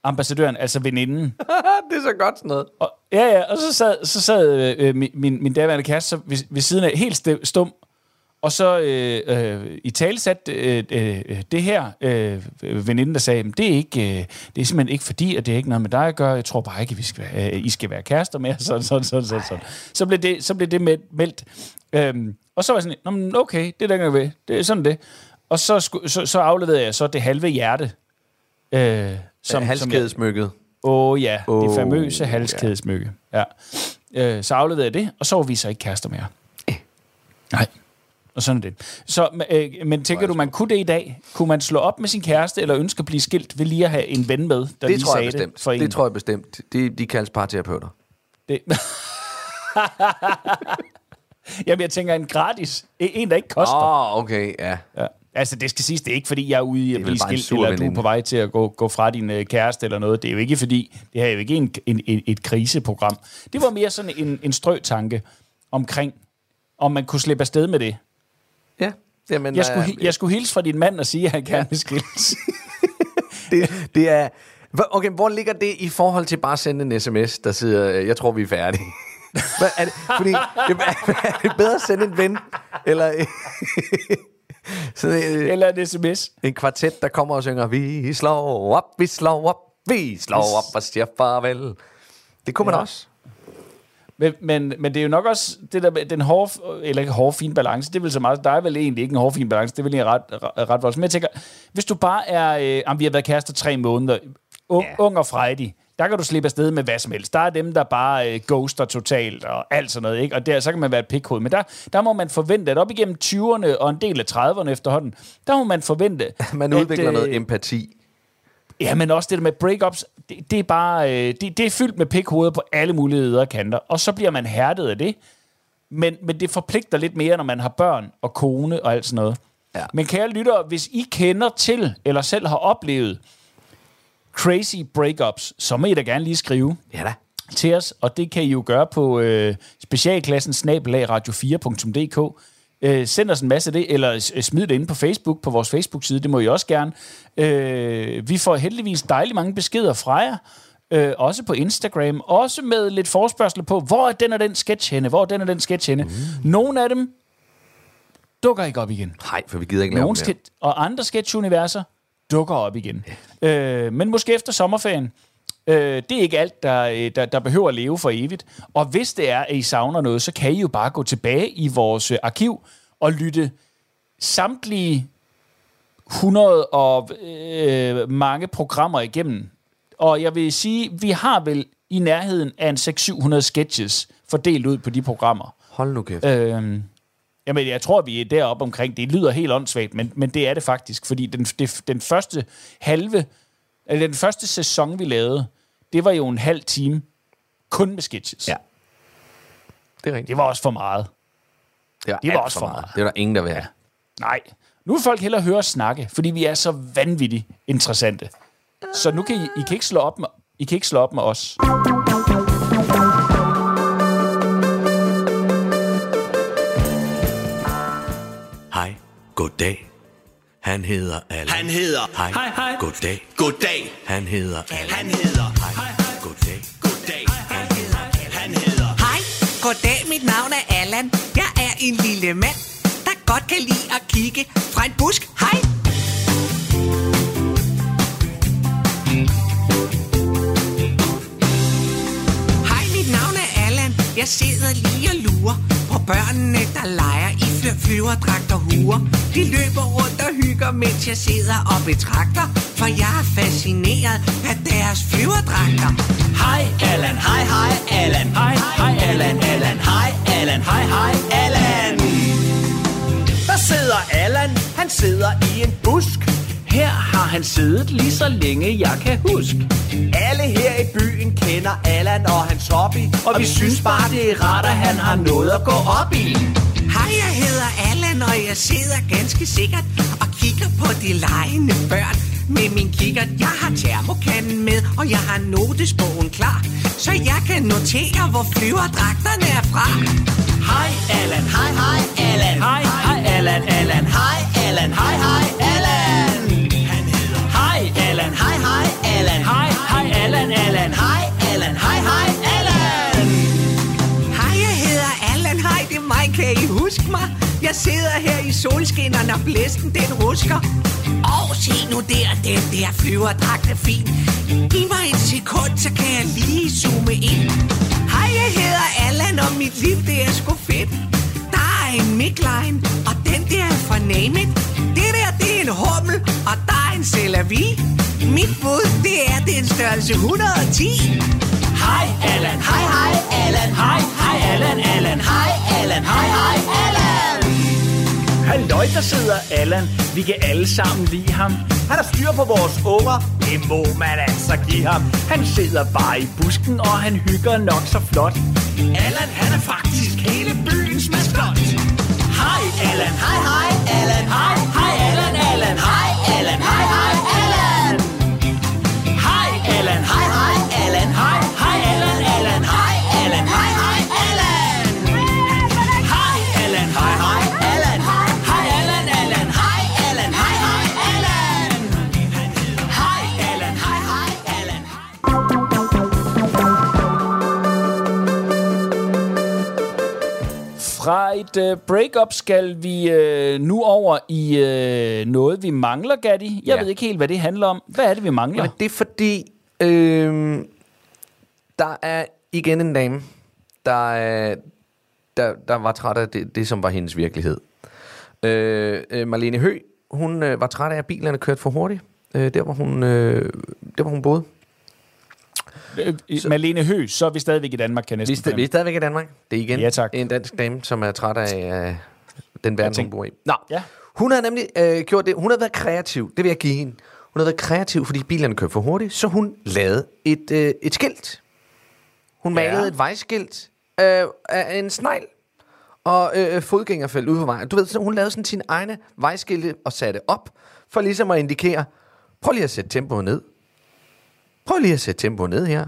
ambassadøren, altså veninden.
det er så godt sådan noget.
Og, ja, ja, og så sad, så sad øh, min, min, min daværende kæreste så ved, ved siden af, helt stum, og så øh, øh, i tale sat øh, øh, det her øh, veninden, der sagde, "Men det er, ikke, øh, det er simpelthen ikke fordi, at det er ikke noget med dig at gøre, jeg tror bare ikke, at vi skal, være- øh, I skal være kærester mere, sådan, sådan, sådan, sådan, sådan. Så blev det, så blev det med, meldt. Øhm, og så var jeg sådan, "Nå, men okay, det er ikke ved, det er sådan det. Og så, sku, så, så afleverede jeg så det halve hjerte. Øh,
Som, Halskædesmykket.
Åh oh, ja, det
Åh,
famøse halskædesmykke. Ja. Øh, så afleverede jeg det, og så var vi så ikke kærester mere. Nej. Og sådan er det. Så, øh, men tænker du, man kunne det i dag? Kunne man slå op med sin kæreste, eller ønske at blive skilt ved lige at have en ven med, der
Det
lige
tror jeg
sagde
bestemt.
det for en?
Det tror jeg bestemt. De, de kaldes parterapeuter.
Det. Jamen, jeg tænker en gratis. En, der ikke koster.
Åh, oh, okay, ja.
Ja. Altså, det skal siges, det er ikke fordi, jeg er ude i at blive skilt, eller du er
veninde.
på vej til at gå, gå fra din øh, kæreste eller noget. Det er jo ikke fordi, det her er jo ikke en, en, en, et kriseprogram. Det var mere sådan en, en strøtanke omkring, om man kunne slippe afsted med det.
Ja. Jamen,
Jeg skulle,
øh,
jeg skulle hilse fra din mand og sige, at han gerne vil skilles.
det, det er... Okay, hvor ligger det i forhold til bare at sende en sms, der siger, øh, jeg tror, vi er færdige? Hvad er det? Fordi, er, er det bedre at sende en ven? Eller sådan, øh,
eller en sms.
en kvartet, der kommer og synger, vi slår op, vi slår op, vi slår op og siger farvel. Det kunne man
Ja.
også.
Men, men, men det er jo nok også det der den hårde, eller ikke hårde, fin balance, det vel så meget, der er vel egentlig ikke en hård, fin balance, det vel egentlig ret, ret, ret voldsomt. Men jeg tænker, hvis du bare er, øh, jamen, vi har været kærester tre måneder, ung, Ja. ung og frejdig, der kan du slippe afsted med hvad som helst. Der er dem, der bare øh, ghoster totalt og alt sådan noget, ikke? Og der, så kan man være et pikhoved. Men der, der må man forvente, at op igennem 20'erne og en del af 30'erne efterhånden, der må man forvente,
Man
at,
udvikler
øh,
noget empati.
Ja, men også det der med breakups, det, det er bare, øh, det, det er fyldt med pikhoveder på alle mulige kanter, og så bliver man hærdet af det. Men, men det forpligter lidt mere, når man har børn og kone og alt sådan noget.
Ja.
Men kære lyttere, hvis I kender til, eller selv har oplevet crazy breakups, så må I da gerne lige skrive
Ja da.
til os, og det kan I jo gøre på øh, specialklassen snabelag radio4.dk. Øh, send os en masse af det, eller s- smid det ind på Facebook, på vores Facebook-side, det må I også gerne. Øh, vi får heldigvis dejligt mange beskeder fra jer, øh, også på Instagram, også med lidt forspørgsel på, hvor er den og den sketch henne, hvor er den og den sketch henne. Mm. Nogle af dem dukker ikke op igen.
Nej, for vi gider ikke lave
Nogle
dem mere.
sketch, og andre sketch-universer dukker op igen. Øh, men måske efter sommerferien. Øh, det er ikke alt, der, øh, der, der behøver at leve for evigt. Og hvis det er, at I savner noget, så kan I jo bare gå tilbage i vores øh, arkiv og lytte samtlige 100 og øh, mange programmer igennem. Og jeg vil sige, vi har vel i nærheden af en 600-700 sketches fordelt ud på de programmer.
Hold nu kæft.
Øhm, jamen, jeg tror, vi er deroppe omkring. Det lyder helt åndssvagt, men, men det er det faktisk. Fordi den, det, den første halve, eller den første sæson, vi lavede, det var jo en halv time kun med sketches.
Ja. Det er rigtigt.
Det var også for meget.
Det var,
det var
alt
også for meget.
Det er der ingen, der vil have.
Nej. Nu vil folk hellere høre os snakke, fordi vi er så vanvittigt interessante. Så nu kan I, I kan ikke slå op med, I kan ikke slå op med os.
Hej, goddag. Han hedder Allan.
Han hedder
Hej,
Hej, hej.
goddag.
Goddag.
Han hedder Allan.
Han hedder
Hej, goddag.
Goddag. Han hedder Han hedder
Hej, goddag, mit navn er Allan. Jeg er en lille mand, der
godt kan lide at kigge fra en busk. Hej! Hej, mit navn er Allan. Jeg sidder lige og lurer på børnene, der leger i fly flyver, dragter, huer. De løber rundt og hygger, mens jeg sidder og betragter, for jeg er fascineret af deres flyverdragter.
Hej Allan, hej hej Allan, hej hej Allan, Allan, hej Allan, hej hej Allan. Der sidder Allan, han sidder i en busk. Her har han siddet lige så længe jeg kan huske. Alle her i byen kender Allan og hans hobby, og vi synes bare det er rart, at han har noget at gå op i.
Hej, jeg hedder Allan, og jeg sidder ganske sikkert og kigger på de legende børn. Med min kikkert, jeg har termokanden med, og jeg har notesbogen klar, så jeg kan notere, hvor flyverdragterne er fra.
Hej Allan, hej hej Allan, hej hej Allan, Allan, hej Allan, hej hej Allan.
Husk mig? Jeg sidder her i solskinnerne, og blæsten den rusker. Og se nu der, den der flyverdragt er fin. Giv mig et sekund, så kan jeg lige zoome ind. Hej, jeg hedder Allan, og mit liv, det er sgu fedt. Der er en midline, og den der er fra Name It. Det der, det er en hummel, og der er en Celavi. Mit bud, det er den størrelse 110.
Hej Allan, hej hej Allan, hej hej Allan, Allan, hej Allan, hej hej Allan.
Halløj, der sidder Allan. Vi kan alle sammen lide ham. Han har styr på vores unger. Det må man altså give ham. Han sidder bare i busken, og han hygger nok så flot.
Allan, han er faktisk hele byens maskot. Hej Allan, hej hej Allan, hej hej Allan, Allan, hej Allan, hej hej
et øh, breakup skal vi øh, nu over i øh, noget, vi mangler, Gatti. Jeg
Ja.
ved ikke helt, hvad det handler om. Hvad er det, vi mangler?
Jamen, det er fordi, øh, der er igen en dame, der, er- der, der var træt af det, det, som var hendes virkelighed. Øh, øh, Marlene Hø, hun øh, var træt af, at bilerne kørte for hurtigt. Øh, der, hvor hun, øh, der, hvor hun boede.
Øh, Malene Hø, så er vi stadigvæk i Danmark, kan
Vi,
næsten
er sta- vi er stadigvæk i Danmark. Det er igen
Ja, tak.
en dansk dame, som er træt af øh, den verden, hun bor i. Nå,
Ja.
hun har nemlig øh, gjort det. Hun har været kreativ. Det vil jeg give hende. Hun har været kreativ, fordi bilerne kører for hurtigt, så hun lavede et, øh, et skilt. Hun
Ja.
malede et vejskilt øh, af en snegl og øh, fodgængerfelt ude på vejen. Du ved, så hun lavede sådan sine egne vejskilte og satte op, for ligesom at indikere, prøv lige at sætte tempoet ned. Prøv lige at sætte tempoet ned her.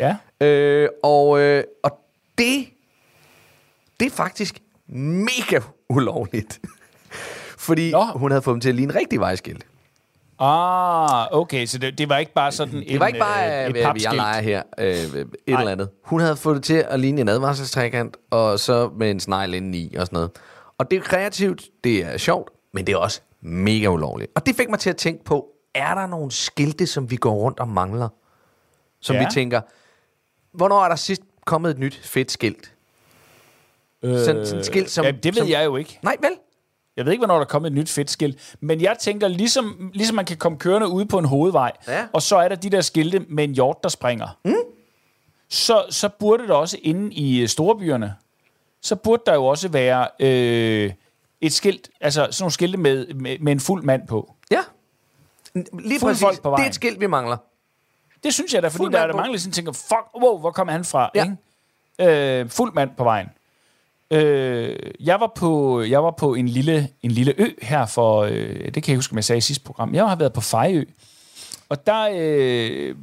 Ja.
Øh, og, øh, og det, det er faktisk mega ulovligt. Fordi
Nå.
hun havde fået dem til at ligne rigtig vejskilt.
Ah, okay, så det, det var ikke bare sådan
Det var ikke bare,
øh,
øh,
et
jeg leger her, øh, et
Nej.
eller andet. Hun havde fået det til at ligne en advarselstrækant, og så med en snegl indeni og sådan noget. Og det er kreativt, det er sjovt, men det er også mega ulovligt. Og det fik mig til at tænke på, er der nogle skilte, som vi går rundt og mangler? Som
Ja.
vi tænker, hvornår er der sidst kommet et nyt fedt skilt? Sådan, sådan et skilt, som...
Øh, ja, det ved
som,
jeg jo ikke.
Nej, vel?
Jeg ved ikke, hvornår der er kommet et nyt fedt skilt. Men jeg tænker, ligesom, ligesom man kan komme kørende ude på en hovedvej,
Ja.
og så er der de der skilte med en hjort, der springer. Mm. Så, så burde der også inde i øh, storbyerne, så burde der jo også være øh, et skilt, altså sådan nogle skilte med, med, med en fuld mand på.
Ja. Lige
Fuld
præcis.
folk på
Det er
vejen.
et skilt, vi mangler.
Det synes jeg da, fordi
Fuld
der er
mand
der
på.
mange, der sådan tænker, fuck, wow, hvor kommer han fra?
Ja.
Ikke? Øh, fuld mand på vejen. Øh, jeg, var på, jeg var på en lille, en lille ø her for, øh, det kan jeg huske, om jeg sagde i sidste program. Jeg har været på Fejø, og der, øh,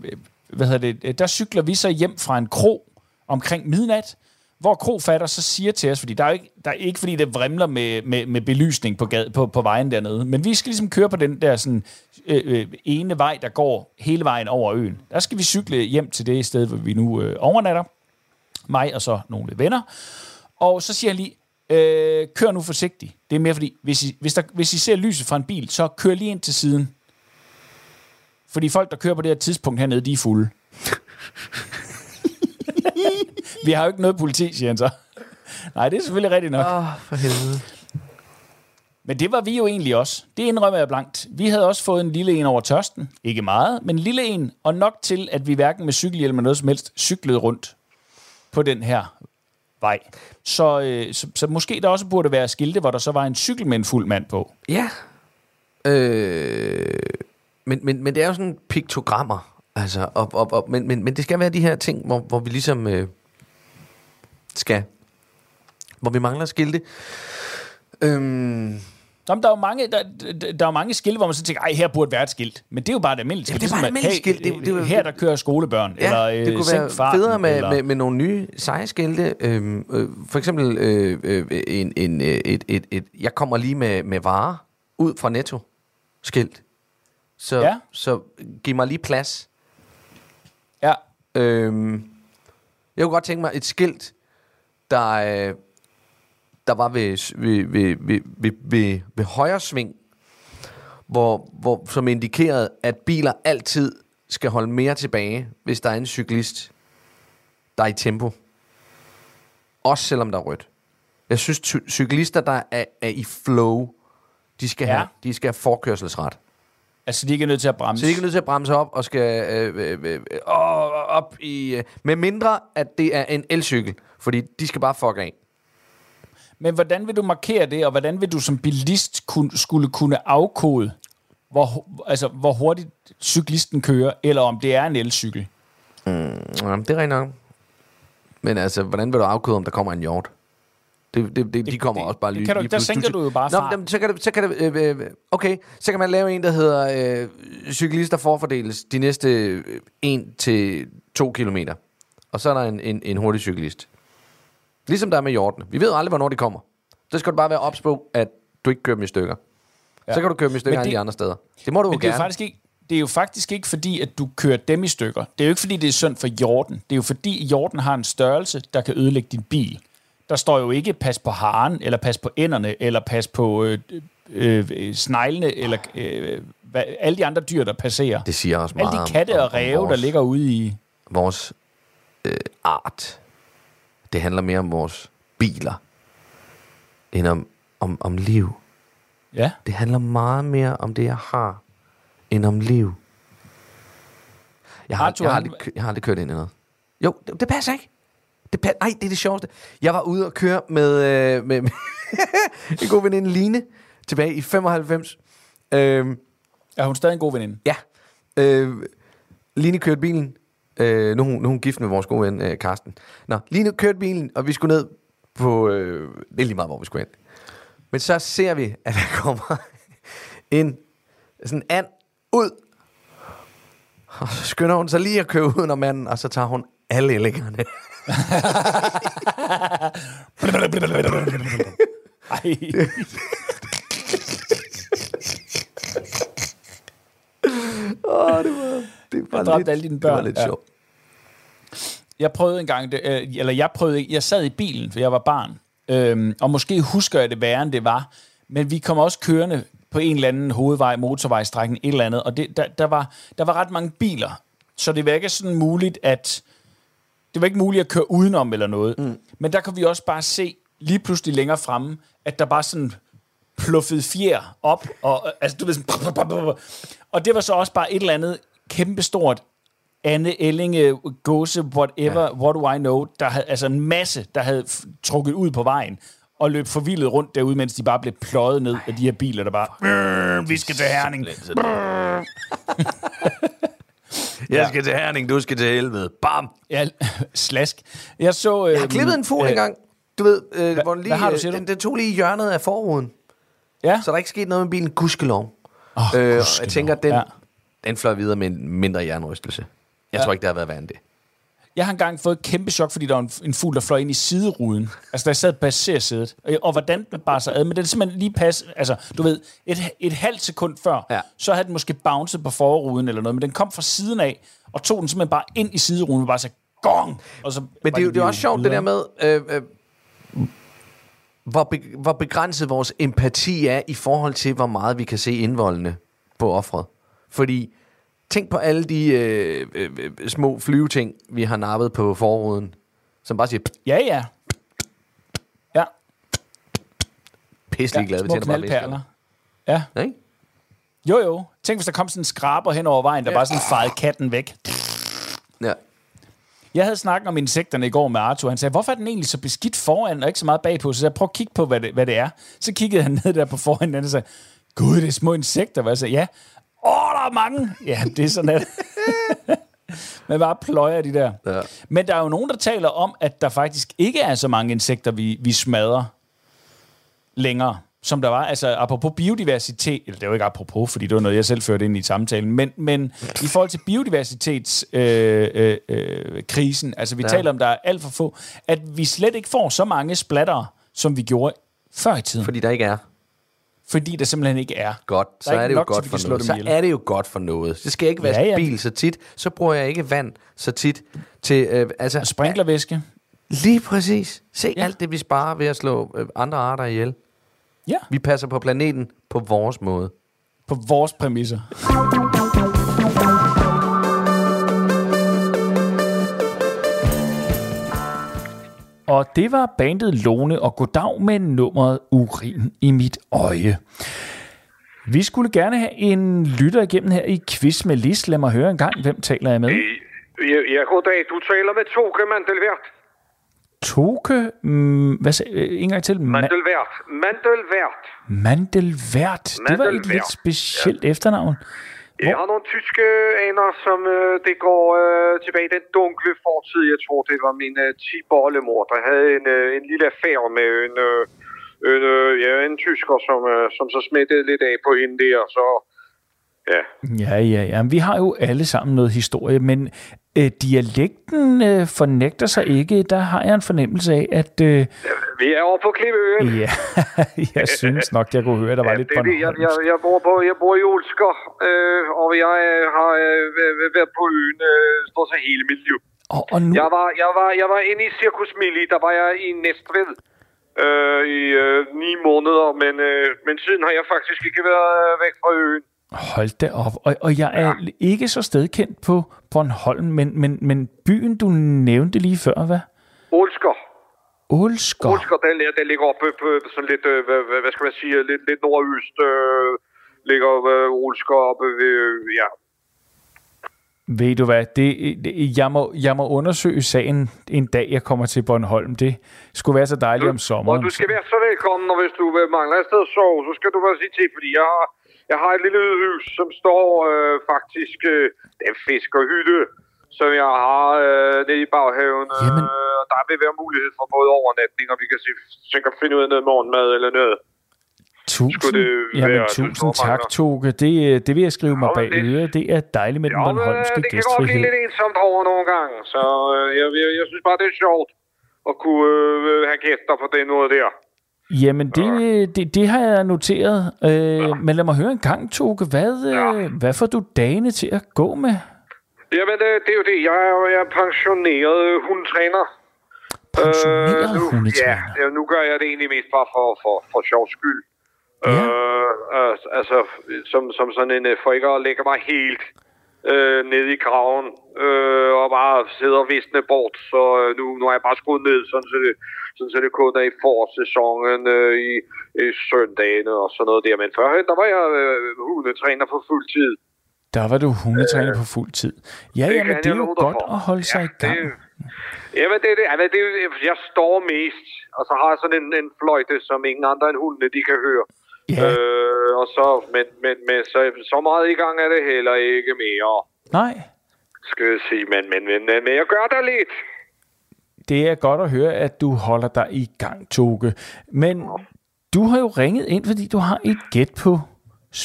hvad hedder det, der cykler vi så hjem fra en kro omkring midnat, hvor krofatter så siger til os, fordi der er ikke, der er ikke fordi det vrimler med, med, med belysning på, gade, på, på vejen dernede, men vi skal ligesom køre på den der sådan, øh, øh, ene vej, der går hele vejen over øen. Der skal vi cykle hjem til det sted, hvor vi nu øh, overnatter. Mig og så nogle venner. Og så siger han lige, Øh, kør nu forsigtigt. Det er mere fordi, hvis I, hvis, der, hvis I ser lyset fra en bil, så kør lige ind til siden. Fordi folk, der kører på det her tidspunkt hernede, de er fulde. Vi har jo ikke noget politi, siger han så. Nej, det er selvfølgelig rigtigt nok.
Åh, oh, for helvede.
Men det var vi jo egentlig også. Det indrømmer jeg blankt. Vi havde også fået en lille en over tørsten. Ikke meget, men en lille en. Og nok til, at vi hverken med cykelhjelm eller noget som helst cyklede rundt på den her vej. Så, øh, så, så måske der også burde være skilte, hvor der så var en cykel med en fuld mand på.
Ja. Øh, men, men, men det er jo sådan piktogrammer. Altså, op, op, op. Men, men, men det skal være de her ting, hvor, hvor vi ligesom øh, skal... Hvor vi mangler skilte. Øhm,
Jamen, der er jo mange, der, der, er mange skilte, hvor man så tænker, ej, her burde være et skilt. Men det er jo bare et almindeligt skilt.
det er bare et almindeligt skilt. Det det jo-
her, der kører skolebørn.
Ja,
eller, øh,
det kunne være
farten,
federe med,
eller,
med, med nogle nye seje skilte. Øhm, øh, for eksempel øh, øh, en, en, øh, et, et, et, jeg kommer lige med, med varer ud fra Netto skilt. Så,
Ja.
så giv mig lige plads. Øhm, jeg kunne godt tænke mig et skilt, der, øh, der var ved, ved, ved, ved, ved, ved, ved højre sving, hvor, hvor, som indikerede, at biler altid skal holde mere tilbage, hvis der er en cyklist, der er i tempo. Også selvom der er rødt. Jeg synes, cyklister, der er, er i flow, de skal,
Ja.
have, de skal have forkørselsret.
Altså de ikke er nødt til at bremse.
Så de er ikke nødt til at bremse op og skal øh, øh, øh, øh, op i... Øh, med mindre, at det er en elcykel. Fordi de skal bare fuck af.
Men hvordan vil du markere det, og hvordan vil du som bilist kun, skulle kunne afkode, hvor, altså, hvor hurtigt cyklisten kører, eller om det er en elcykel?
Jamen, det er rent nok. Men altså, hvordan vil du afkode, om der kommer en hjort? Det, det, det, de kommer
det-
også bare
det
lige...
kan du-
lige
der sænker du jo bare
Nå,
farten.
men så kan det... Så kan det øh, øh, okay, så kan man lave en, der hedder øh, cyklister forfordeles de næste øh, 1 til 2 kilometer. Og så er der en, en, en hurtig cyklist. Ligesom der er med hjortene. Vi ved aldrig, hvornår de kommer. Så skal du bare være ops på, at du ikke kører dem i stykker. Ja. Så kan du køre dem i stykker
det-
de andre steder. Det må du jo
Men det er, jo
gerne.
faktisk ikke, det er jo faktisk ikke fordi, at du kører dem i stykker. Det er jo ikke fordi, det er synd for hjorten. Det er jo fordi, hjorten har en størrelse, der kan ødelægge din bil. Der står jo ikke pas på haren, eller pas på ænderne, eller pas på øh, øh, øh, sneglene, eller øh, hvad, alle de andre dyr, der passerer.
Det siger også meget
Alle de katte
om-
og
om
ræve, der
vores-
ligger ude i...
vores øh, art. Det handler mere om vores biler, end om, om, om liv.
Ja.
Det handler meget mere om det, jeg har, end om liv. Jeg har,
Arthur,
jeg har, aldrig, jeg har aldrig kørt ind i noget. Jo, det, det passer ikke. Det Nej, det er det sjoveste. Jeg var ude og køre med, øh, med, med en god veninde Line tilbage i 95. Øhm,
Er hun stadig en god veninde?
Ja. Øh, Line kørte bilen. Øh, nu, nu er hun gift med vores gode ven, øh, Karsten. Nå, Line kørte bilen, og vi skulle ned på... Øh, det er lige meget, hvor vi skulle hen. Men så ser vi, at der kommer en sådan and ud. Og så skynder hun sig lige at køre uden om manden, og så tager hun alle ællingerne.
Ej.
Åh, det var, det var
Jeg dræbte
lidt,
alle dine
Det var
børn,
lidt
ja.
sjovt.
Jeg prøvede engang, det, øh, eller jeg prøvede jeg sad i bilen, for jeg var barn, øhm, og måske husker jeg det værre, end det var, men vi kom også kørende på en eller anden hovedvej, motorvejstrækning, et eller andet, og det, der, der, var, der var ret mange biler, så det var ikke sådan muligt, at det var ikke muligt at køre udenom eller noget. Mm. Men der kunne vi også bare se, lige pludselig længere fremme, at der bare sådan pluffede fjer op, og øh, altså du ved sådan, og det var så også bare et eller andet kæmpestort Anne Ellinge, Gåse, whatever, ja. what do I know, der havde, altså en masse, der havde trukket ud på vejen, og løb forvildet rundt derude, mens de bare blev pløjet ned af de her biler, der bare, "Brrr, vi skal til Herning.
Jeg skal til Herning, du skal til helvede. Bam!
Ja, slask. Jeg så...
Jeg har klippet en fugl
øh,
engang. Du ved, øh, hvor den lige,
hvad har du,
øh,
siger du?
den, den tog lige i hjørnet af forruden.
Ja.
Så der er ikke sket noget med bilen, gudskelov.
Oh,
Øh, og jeg tænker, at den,
Ja.
den fløj videre med en mindre jernrystelse. Jeg
Ja.
ja. tror ikke, det har været værre end det.
Jeg har engang fået et kæmpe chok, fordi der var en, en fugl, der fløj ind i sideruden. Altså, der sad på passagersædet. Og, og hvordan den bare sig ad. Men den er simpelthen lige pas... Altså, du ved, et, et halvt sekund før, ja. Så havde den måske bounced på forruden eller noget. Men den kom fra siden af, og tog den simpelthen bare ind i sideruden, og bare sagde, gong! Og så
Men det, er jo- det er også sjovt, det der med... Øh, øh, hvor, be, hvor begrænset vores empati er i forhold til, hvor meget vi kan se indvoldene på offret. Fordi, tænk på alle de øh, øh, øh, små flyveting, vi har nappet på forruden, som bare siger,
Ja, ja. Ja,
pisselig glad,
ja
vi tænder bare
knaldperler. Ja.
væsker. Ikke?
Jo, jo. Tænk, hvis der kom sådan en skraber hen over vejen, der bare sådan fejede katten væk.
Ja.
Jeg havde snakket om insekterne i går med Arthur. Han sagde, hvorfor er den egentlig så beskidt foran og ikke så meget bagpå? Så jeg prøv at kigge på, hvad det, hvad det er. Så kiggede han ned der på foran, og sagde, gud, det er små insekter. Hvad jeg sagde, ja. Åh, der er mange. Ja, det er sådan, at... Man bare pløjer de der.
Ja.
Men der er jo nogen, der taler om, at der faktisk ikke er så mange insekter, vi, vi smadrer længere, som der var. Altså, apropos biodiversitet, eller det er jo ikke apropos, fordi det var noget, jeg selv førte ind i samtalen, men, men i forhold til biodiversitetskrisen, øh, øh, øh, krisen, altså vi ja. taler om, der er alt for få, at vi slet ikke får så mange splatter, som vi gjorde før i tiden,
Fordi der ikke er.
Fordi der simpelthen ikke er.
Godt, så
er
er, det jo
nok
godt for noget. Så er det jo godt for noget. Det skal ikke vaske
Ja,
ja, bil så tit. Så bruger jeg ikke vand så tit til... Øh, altså,
Sprinklervæske.
Lige præcis. Se
ja.
alt det, vi sparer ved at slå øh, andre arter ihjel.
Ja,
Vi passer på planeten på vores måde.
på vores præmisser. Og det var bandet Lone og Goddag med nummeret Urin i mit øje. Vi skulle gerne have en lytter igennem her i Quiz med Lis. Lad mig høre en gang, hvem taler jeg med?
Ja, ja goddag. Du taler med Toke Mandelvært.
Toke, mm, hvad sagde, øh, en gang til? Ma-
Mandelvært. Mandelvært.
Mandelvært. Det var et lidt specielt ja. efternavn.
Jeg har nogle tyske aner, som øh, det går øh, tilbage i den dunkle fortid. Jeg tror, det var min øh, 10-bollemor, der havde en, øh, en lille affære med en, øh, en, øh, ja, en tysker, som, øh, som så smittede lidt af på hende der. Så ja,
Ja, ja, ja. Vi har jo alle sammen noget historie, men øh, dialekten øh, fornægter sig ikke. Der har jeg en fornemmelse af, at... Øh,
vi er over på Klippeøen.
ja, jeg synes nok, jeg kunne høre, der var
Ja,
lidt
det. jeg, jeg, jeg, bor på, jeg bor i Olsker, øh, og jeg øh, har øh, væ- været på øen øh, stort set hele mit liv.
Og, og nu,
Jeg var, jeg var, jeg var inde i Circus Mili, der var jeg i Næstved øh, i øh, ni måneder, men, øh, men siden har jeg faktisk ikke været øh, væk fra øen.
Hold da op. Og, og jeg er ikke så stedkendt på Bornholm, men, men, men byen, du nævnte lige før, hvad?
Olsker.
Ålsker.
Olsker, den, der- den ligger oppe på sådan lidt, øh, hvad, hvad- skal man sige, lidt, lidt nordøst. Øh, ligger øh, Olsker oppe ved, øh, ja.
Ved du hvad, det, det, jeg, må, jeg må undersøge sagen en dag, jeg kommer til Bornholm. Det skulle være så dejligt om
Og
sommeren.
du skal være så velkommen, og hvis du øh, mangler et sted at sove, så skal du bare sige til, fordi jeg har, jeg har et lille hus, som står øh, faktisk, øh, det er en fiskerhytte, som jeg har øh, nede i baghaven.
Jamen.
Øh, og der vil være mulighed for både overnatning, og vi kan se, sikkert finde ud af noget morgenmad eller noget.
Tusind,
det
jamen, tusind tak? Toge. Det, øh, det vil jeg skrive mig
Ja,
bag
men det-
er dejligt med den
Ja,
bornholmske
det kan godt blive
gæstfrihed.
lidt ensomt over nogle gange, så øh, jeg, jeg, jeg synes bare, det er sjovt at kunne øh, have gæster på den måde der.
Jamen, det, det, det har jeg noteret. Øh, Men lad mig høre en gang, Toge. Hvad, øh, hvad får du dagene til at gå med?
Jamen, det, det er jo det. Jeg er jeg er pensioneret hundetræner.
Pensioneret
nu,
hundetræner?
Ja, ja, nu gør jeg det egentlig mest bare for, for, for sjov skyld.
Ja.
Øh, øh, altså, som, som sådan en, øh, for ikke at lægge mig helt øh, ned i graven, øh, og bare sidde og visne bort. Så øh, nu, nu har jeg bare skruet ned, sådan så det, sådan så det kun er i forsæsonen, øh, i, i søndagene og sådan noget der. Men førhen, der var jeg øh, hundetræner på fuld tid.
Der var du hundetræner på fuld tid. Ja,
det
jamen, det er jo godt
for.
at holde sig i gang.
Det, jamen, det er det. Det jeg står mest, og så har jeg sådan en, en fløjte, som ingen andre end hundene, de kan høre.
Ja,
Øh, og så, men, men, men så, så meget i gang er det heller ikke mere,
nej.
skal jeg sige. Men, men, men, men, men jeg gør der lidt.
Det er godt at høre, at du holder dig i gang, Toge. Men du har jo ringet ind, fordi du har et gæt på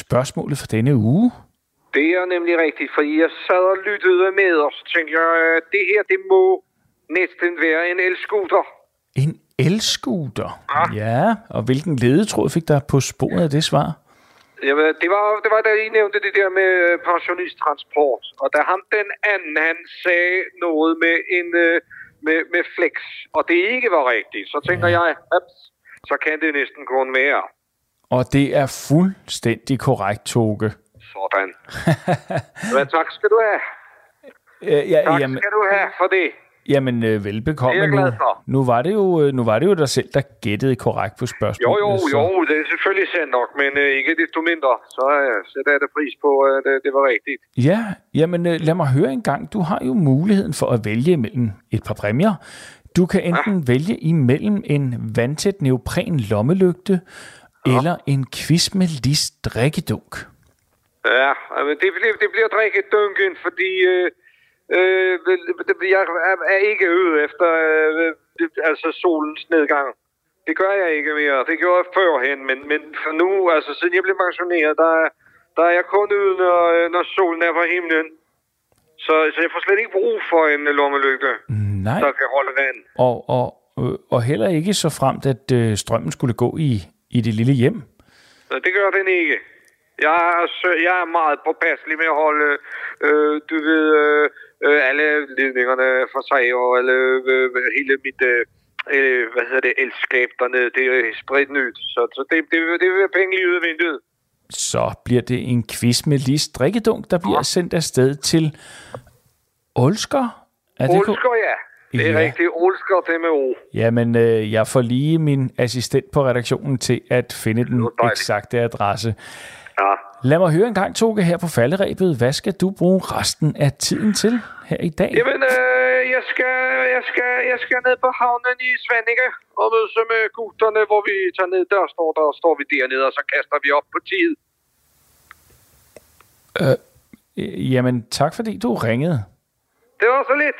spørgsmålet for denne uge.
Det er nemlig rigtigt, fordi jeg sad og lyttede med, og så tænkte jeg, øh, det her, det må næsten være en elskuter.
En elskuter. Ja, og hvilken ledetråd fik der på sporet af det svar?
Jamen, det var, det var da I nævnte det der med øh, pensionisttransport. Og da ham den anden, han sagde noget med en øh, med, med flex, og det ikke var rigtigt, så tænker jeg, ups, så kan det næsten kun være.
Og det er fuldstændig korrekt, Toge.
Sådan. Men tak skal du have.
Øh, ja,
Tak
jamen,
skal du have for det.
Jamen øh, velbekomme.
Det er jeg
Nu,
glad for.
nu, var det jo, øh, nu var det jo dig selv, der gættede korrekt på
Jo,
spørgsmålet.
jo,
så-
jo, det er selvfølgelig sandt nok, men øh, ikke desto mindre, så øh, sætter jeg det pris på, at øh, det var rigtigt.
Ja, jamen øh, lad mig høre en gang. Du har jo muligheden for at vælge mellem et par præmier. Du kan enten ja. vælge imellem en vandtæt neopren lommelygte, ja. eller en quiz med lis drikkedunk.
Ja, men det, bliver, det bliver drikket dunken, fordi øh, øh, jeg er, ikke øget efter øh, det- altså solens nedgang. Det gør jeg ikke mere. Det gjorde jeg førhen, men, men for nu, altså siden jeg blev pensioneret, der, er- der er jeg kun ude, når, øh, når solen er på himlen. Så, så jeg får slet ikke brug for en øh, lommelygte,
Nej,
der kan holde vand.
og, og, øh, og heller ikke så fremt, at øh, strømmen skulle gå i, i det lille hjem.
Så det gør den ikke. Jeg er, jeg er meget påpasselig med at holde, øh, du ved, øh, øh, alle ledningerne for sig, og alle, øh, hele mit, øh, øh, hvad hedder det, elskab dernede, det er spredt nyt. Så, så det, det, det vil være penge lige ud af vinduet.
Så bliver det en quiz med lis drikkedunk, der bliver sendt afsted til Olsker. Er det ko-
Olsker, ja. Det er
Ja.
ja. rigtigt. Olsker, det med O.
Jamen, øh, jeg får lige min assistent på redaktionen til at finde den eksakte adresse.
Ja.
Lad mig høre en gang, Toge, her på falderæbet. Hvad skal du bruge resten af tiden til her i dag?
Jamen, øh, jeg, skal, jeg, skal, jeg skal ned på havnen i Svanike og mødes med gutterne, hvor vi tager ned. Der står, der står vi dernede, og så kaster vi op på tid.
Øh, jamen, tak fordi du ringede.
Det var så lidt.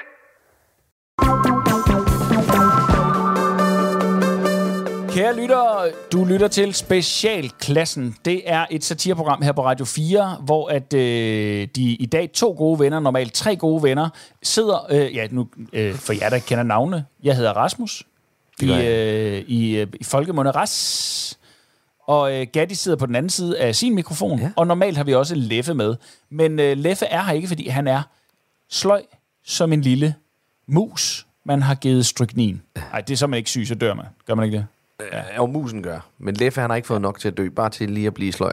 Kære lytter, du lytter til Specialklassen. Det er et satireprogram her på Radio 4, hvor at øh, de i dag to gode venner, normalt tre gode venner, sidder, øh, ja nu øh, for jer, der ikke kender navne, jeg hedder Rasmus, i, øh, i, øh, i folkemunde Ras, og øh, Gatti sidder på den anden side af sin mikrofon, ja. og normalt har vi også Leffe med. Men øh, Leffe er her ikke, fordi han er sløj som en lille mus, man har givet stryknin. Nej, det er så man ikke syg, så dør man. Gør man ikke det?
Ja. Og musen gør. Men Leffe, han har ikke fået nok til at dø, bare til lige at blive sløj.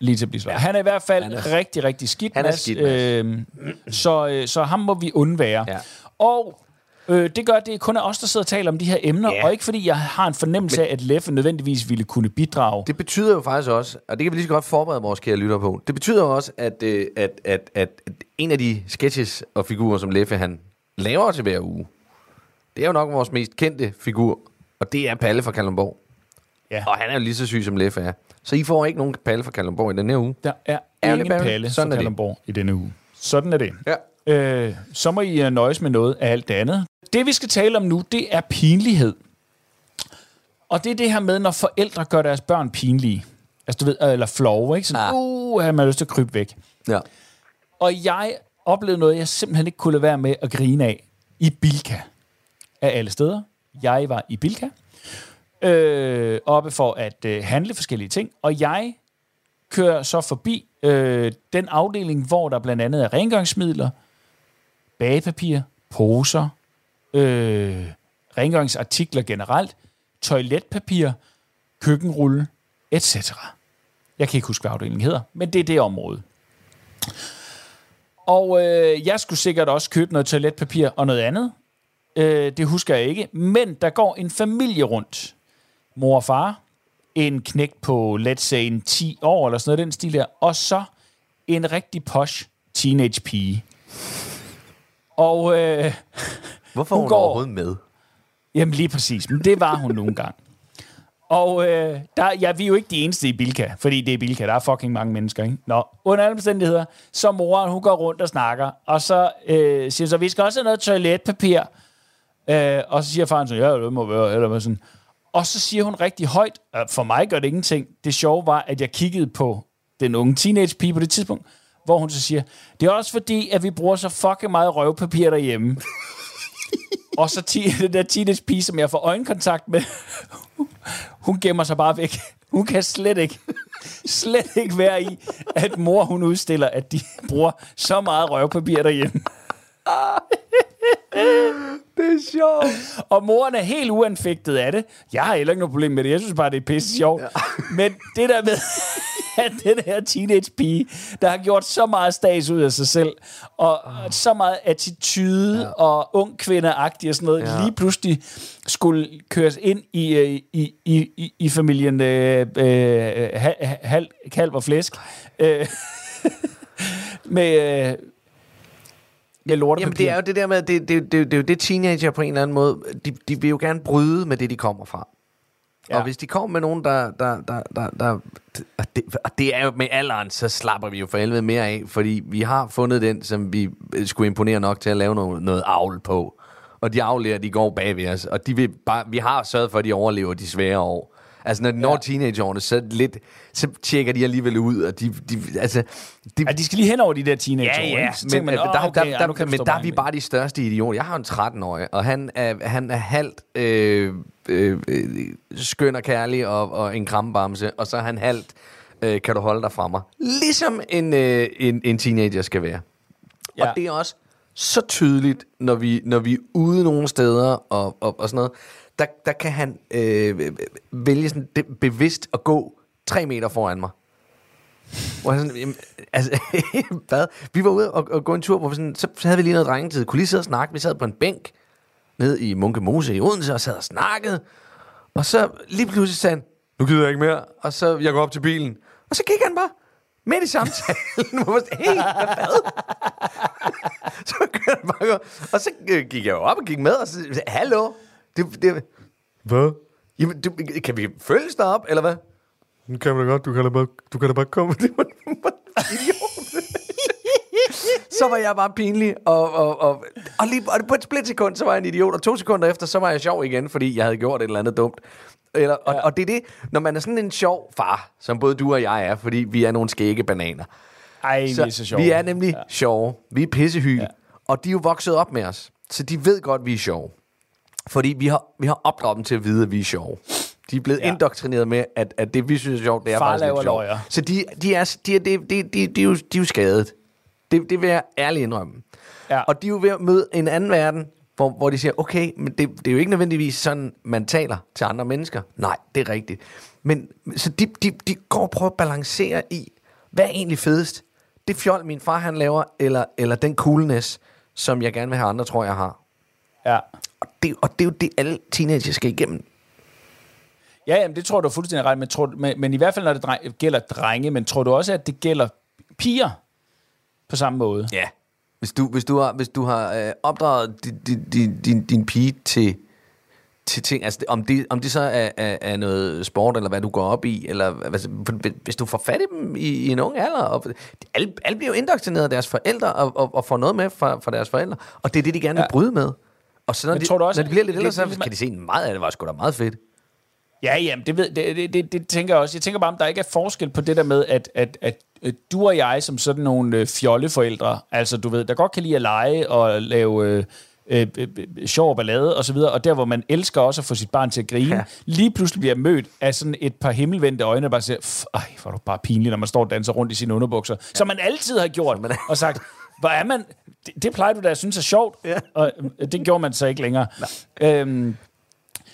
Lige til at blive sløj. Han er i hvert fald
Han
er, rigtig, rigtig skidt,
han er
Mads.
skidt.
Øhm, så, øh, så ham må vi undvære.
Ja.
Og øh, det gør, det er kun er os, der sidder og taler om de her emner,
Ja.
og ikke fordi jeg har en fornemmelse af, at Leffe nødvendigvis ville kunne bidrage.
Det betyder jo faktisk også, og det kan vi lige så godt forberede vores kære lytter på, det betyder jo også, at, øh, at, at, at, at en af de sketches og figurer, som Leffe han laver til hver uge, det er jo nok vores mest kendte figur, og det er Palle fra Kalundborg.
Ja.
Og han er jo lige så syg, som Leffe er. Så I får ikke nogen Palle fra Kalundborg i den her uge.
Der er
Ærgerligt,
ingen palle
det.
Kalundborg i denne uge. Sådan er det.
Ja.
Øh, så må I øh, nøjes med noget af alt det andet. Det, vi skal tale om nu, det er pinlighed. Og det er det her med, når forældre gør deres børn pinlige. Altså, du ved, øh, eller flove, ikke? Sådan,
Ah.
uh, har man lyst til at krybe væk.
Ja.
Og jeg oplevede noget, jeg simpelthen ikke kunne lade være med at grine af. I Bilka. Af alle steder. Jeg var i Bilka. Øh, oppe for at øh, handle forskellige ting. Og jeg kører så forbi øh, den afdeling, hvor der blandt andet er rengøringsmidler, bagepapir, poser, øh, rengøringsartikler generelt, toiletpapir, køkkenrulle, etc. Jeg kan ikke huske, hvad afdelingen hedder, men det er det område. Og øh, jeg skulle sikkert også købe noget toiletpapir og noget andet. Øh, det husker jeg ikke. Men der går en familie rundt. Mor og far, en knæk på, let's say, en 10 år, eller sådan noget, den stil der. Og så en rigtig posh teenage pige. Og øh,
Hvorfor
Hun
hun
går-
overhovedet med?
Jamen lige præcis, men det var hun nogle gange. Og øh, der, ja, vi er jo ikke de eneste i Bilka, fordi det er Bilka, der er fucking mange mennesker, ikke? Nå, under alle omstændigheder, så moren, hun går rundt og snakker, og så øh, siger så, vi skal også have noget toiletpapir. Øh, og så siger faren sådan, ja, det må være, eller hvad sådan. Og så siger hun rigtig højt, for mig gør det ingenting. Det sjove var, at jeg kiggede på den unge teenage pige på det tidspunkt, hvor hun så siger, det er også fordi, at vi bruger så fucking meget røvpapir derhjemme. Og så den der teenage pige, som jeg får øjenkontakt med, hun gemmer sig bare væk. Hun kan slet ikke, slet ikke være i, at mor hun udstiller, at de bruger så meget røvpapir derhjemme.
Det er sjovt.
Og moren er helt uanfægtet af det. Jeg har heller ikke noget problem med det. Jeg synes bare, det er pisse sjovt. Ja. Men det der med, at den her teenage pige, der har gjort så meget stas ud af sig selv, og så meget attitude ja. og ung kvindeagtig og sådan noget,
Ja.
lige pludselig skulle køres ind i, øh, i, i, i, i familien øh, øh, hal, hal, kalv og flæsk. Øh, med, øh, lortepapir.
Jamen, det er jo det der med, det, det, det, det er jo det teenager på en eller anden måde, de, de vil jo gerne bryde med det, de kommer fra. Ja. Og hvis de kommer med nogen, der... der, der, der, der og, det, og det er jo med alderen, så slapper vi jo for helvede mere af, fordi vi har fundet den, som vi skulle imponere nok til at lave noget, noget avl på. Og de avler, de går bag ved os, og de vil bare, vi har sørget for, at de overlever de svære år. Altså, når de når teenageårene, så, lidt, så tjekker de alligevel ud, og de, de, altså, de,
Ja, de skal lige hen over de der teenager.
Ja, ja, men, man, der, der, der, der, men der er vi bare de største idioter. Jeg har en 13-årig, og han er, han er halvt øh, øh, øh, skøn og kærlig og, og en krammebamse, og så er han halvt, øh, kan du holde dig fra mig. Ligesom en, øh, en, en teenager skal være. Ja.
Ja.
Og det er også så tydeligt, når vi, når vi er ude nogle steder og, og, og sådan noget, der, der kan han øh, vælge sådan det, bevidst at gå tre meter foran mig. Hvor jeg sådan, jamen, altså, hvad? Vi var ude og, og gå en tur, hvor vi sådan, så havde vi lige noget drengetid. Kunne lige sidde og snakke. Vi sad på en bænk ned i Munke Mose i Odense og sad og snakkede. Og så lige pludselig sagde han, nu gider jeg ikke mere. Og så jeg går op til bilen. Og så gik han bare midt i samtalen. Hvor jeg sådan, hey, hvad? så kørte han bare. Og så øh, gik jeg jo op og gik med, og så sagde, hallo. Det, det, hvad? Jamen, du, kan vi følges derop, eller hvad? Det kan man da godt, du kan da bare, du kan da bare komme. Det var, idiot. så var jeg bare pinlig, og, og, og, og, lige, og på et splitsekund, så var jeg en idiot, og to sekunder efter, så var jeg sjov igen, fordi jeg havde gjort et eller andet dumt. Eller, og, ja. og det er det, når man er sådan en sjov far, som både du og jeg er, fordi vi er nogle skægge bananer.
Ej, vi er så sjove.
Vi er nemlig ja. sjove. Vi er pissehyge. Ja. Og de er jo vokset op med os. Så de ved godt, vi er sjove. Fordi vi har, vi har opdraget dem til at vide, at vi er sjove. De er blevet ja. Indoktrineret med, at, at det, vi synes er sjovt, det er
Far
faktisk lidt sjovt. Så de, de, er, de, er, de, de, de, de, er jo, de er jo skadet. Det, det vil jeg ærligt indrømme.
Ja.
Og de er jo ved at møde en anden verden, hvor, hvor de siger, okay, men det, det er jo ikke nødvendigvis sådan, man taler til andre mennesker. Nej, det er rigtigt. Men så de, de, de går og prøver at balancere i, hvad er egentlig fedest? Det fjol, min far han laver, eller, eller den coolness, som jeg gerne vil have andre, tror jeg har.
Ja.
Og det, og det er jo det, alle teenager skal igennem.
Ja, jamen, det tror du er fuldstændig ret, men, tror, men, men i hvert fald, når det dreng, gælder drenge, men tror du også, at det gælder piger på samme måde?
Ja. Hvis du, hvis du har, hvis du har øh, opdraget din, din, din, din, din pige til, til ting, altså om det, om det så er, er, er noget sport, eller hvad du går op i, eller altså, hvis du får fat i dem i, i en ung alder, og, alle, alle bliver jo indoktrineret af deres forældre, og, og, og får noget med fra, fra deres forældre, og det er det, de gerne vil
Ja.
bryde med. Og så når,
Men
de,
tror du også,
når de bliver lidt ældre, så
det-
kan de se meget af det, var sgu da meget fedt.
Ja, jamen, det, ved, det, det, det, det tænker jeg også. Jeg tænker bare, om der ikke er forskel på det der med, at, at, at, at du og jeg, som sådan nogle øh, fjolleforældre, altså du ved, der godt kan lide at lege og lave øh, øh, øh, øh, sjov og ballade og så videre, og der, hvor man elsker også at få sit barn til at grine,
Ja.
lige pludselig bliver mødt af sådan et par himmelvendte øjne, der bare siger, "Pff, ej, hvor er du bare pinlig, når man står og danser rundt i sine underbukser, ja. som man altid har gjort,
man
og sagt, hvor er man, det, det plejer du da at synes er sjovt, ja. og øh, det gjorde man så ikke længere. Øhm,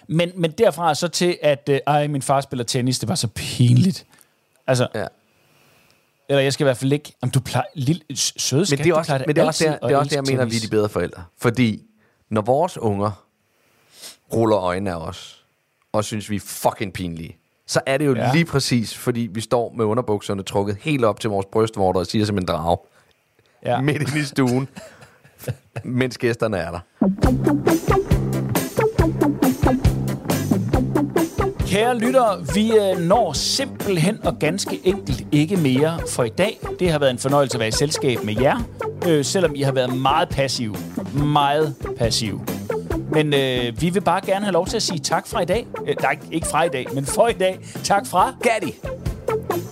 men, men derfra så til, at øh, ej, min far spiller tennis, det var så pinligt. Altså,
Ja.
eller jeg skal i hvert fald ikke, om du plejer, lille, søde skat,
Men det er
du
også,
plejer da
men det er også der, det er også der, jeg mener, vi er de bedre forældre. Fordi når vores unger ruller øjnene af os, og synes, vi er fucking pinlige, så er det jo ja. Lige præcis, fordi vi står med underbukserne trukket helt op til vores brystvorter og siger som en drag.
Ja.
Midt inde i stuen, mens gæsterne er der.
Kære lyttere, vi øh, når simpelthen og ganske enkelt ikke mere for i dag. Det har været en fornøjelse at være i selskab med jer, øh, selvom I har været meget passive. Meget passive. Men øh, vi vil bare gerne have lov til at sige tak fra i dag. Øh, nej, ikke fra i dag, men for i dag. Tak fra
Gatti!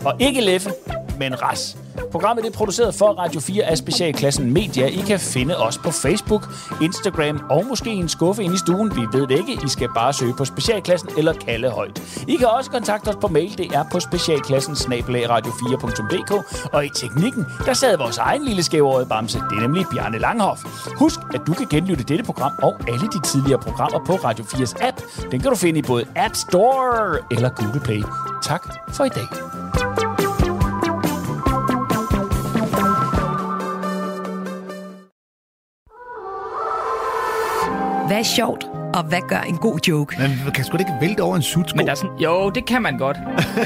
Og ikke Leffe, men Ras. Programmet er produceret for Radio 4 af Specialklassen Media. I kan finde os på Facebook, Instagram og måske en skuffe inde i stuen. Vi ved det ikke. I skal bare søge på Specialklassen eller kalde højt. I kan også kontakte os på mail. Det er på specialklassen radio4.dk. Og i teknikken, der sad vores egen lille skævårede bamse. Det er nemlig Bjarne Langhoff. Husk, at du kan genlytte dette program og alle de tidligere programmer på Radio 4's app. Den kan du finde i både App Store eller Google Play. Tak for i dag.
Hvad er sjovt, og hvad gør en god joke?
Man kan sgu da ikke vælte over en sutsko.
Men der er sådan, jo, det kan man godt.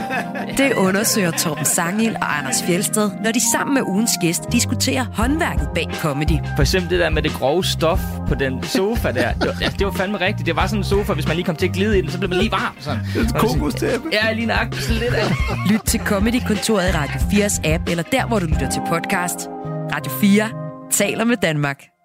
Det undersøger Torben Sangil og Anders Fjelsted, når de sammen med ugens gæst diskuterer håndværket bag comedy.
For eksempel det der med det grove stof på den sofa der. Det var, altså, det var fandme rigtigt. Det var sådan en sofa, hvis man lige kom til at glide i den, så blev man lige varm. Sådan.
Et kokostæppe.
Ja, lige nøjagtigt sådan lidt af.
Lyt til Comedy-kontoret i Radio 4's app, eller der, hvor du lytter til podcast. Radio 4 taler med Danmark.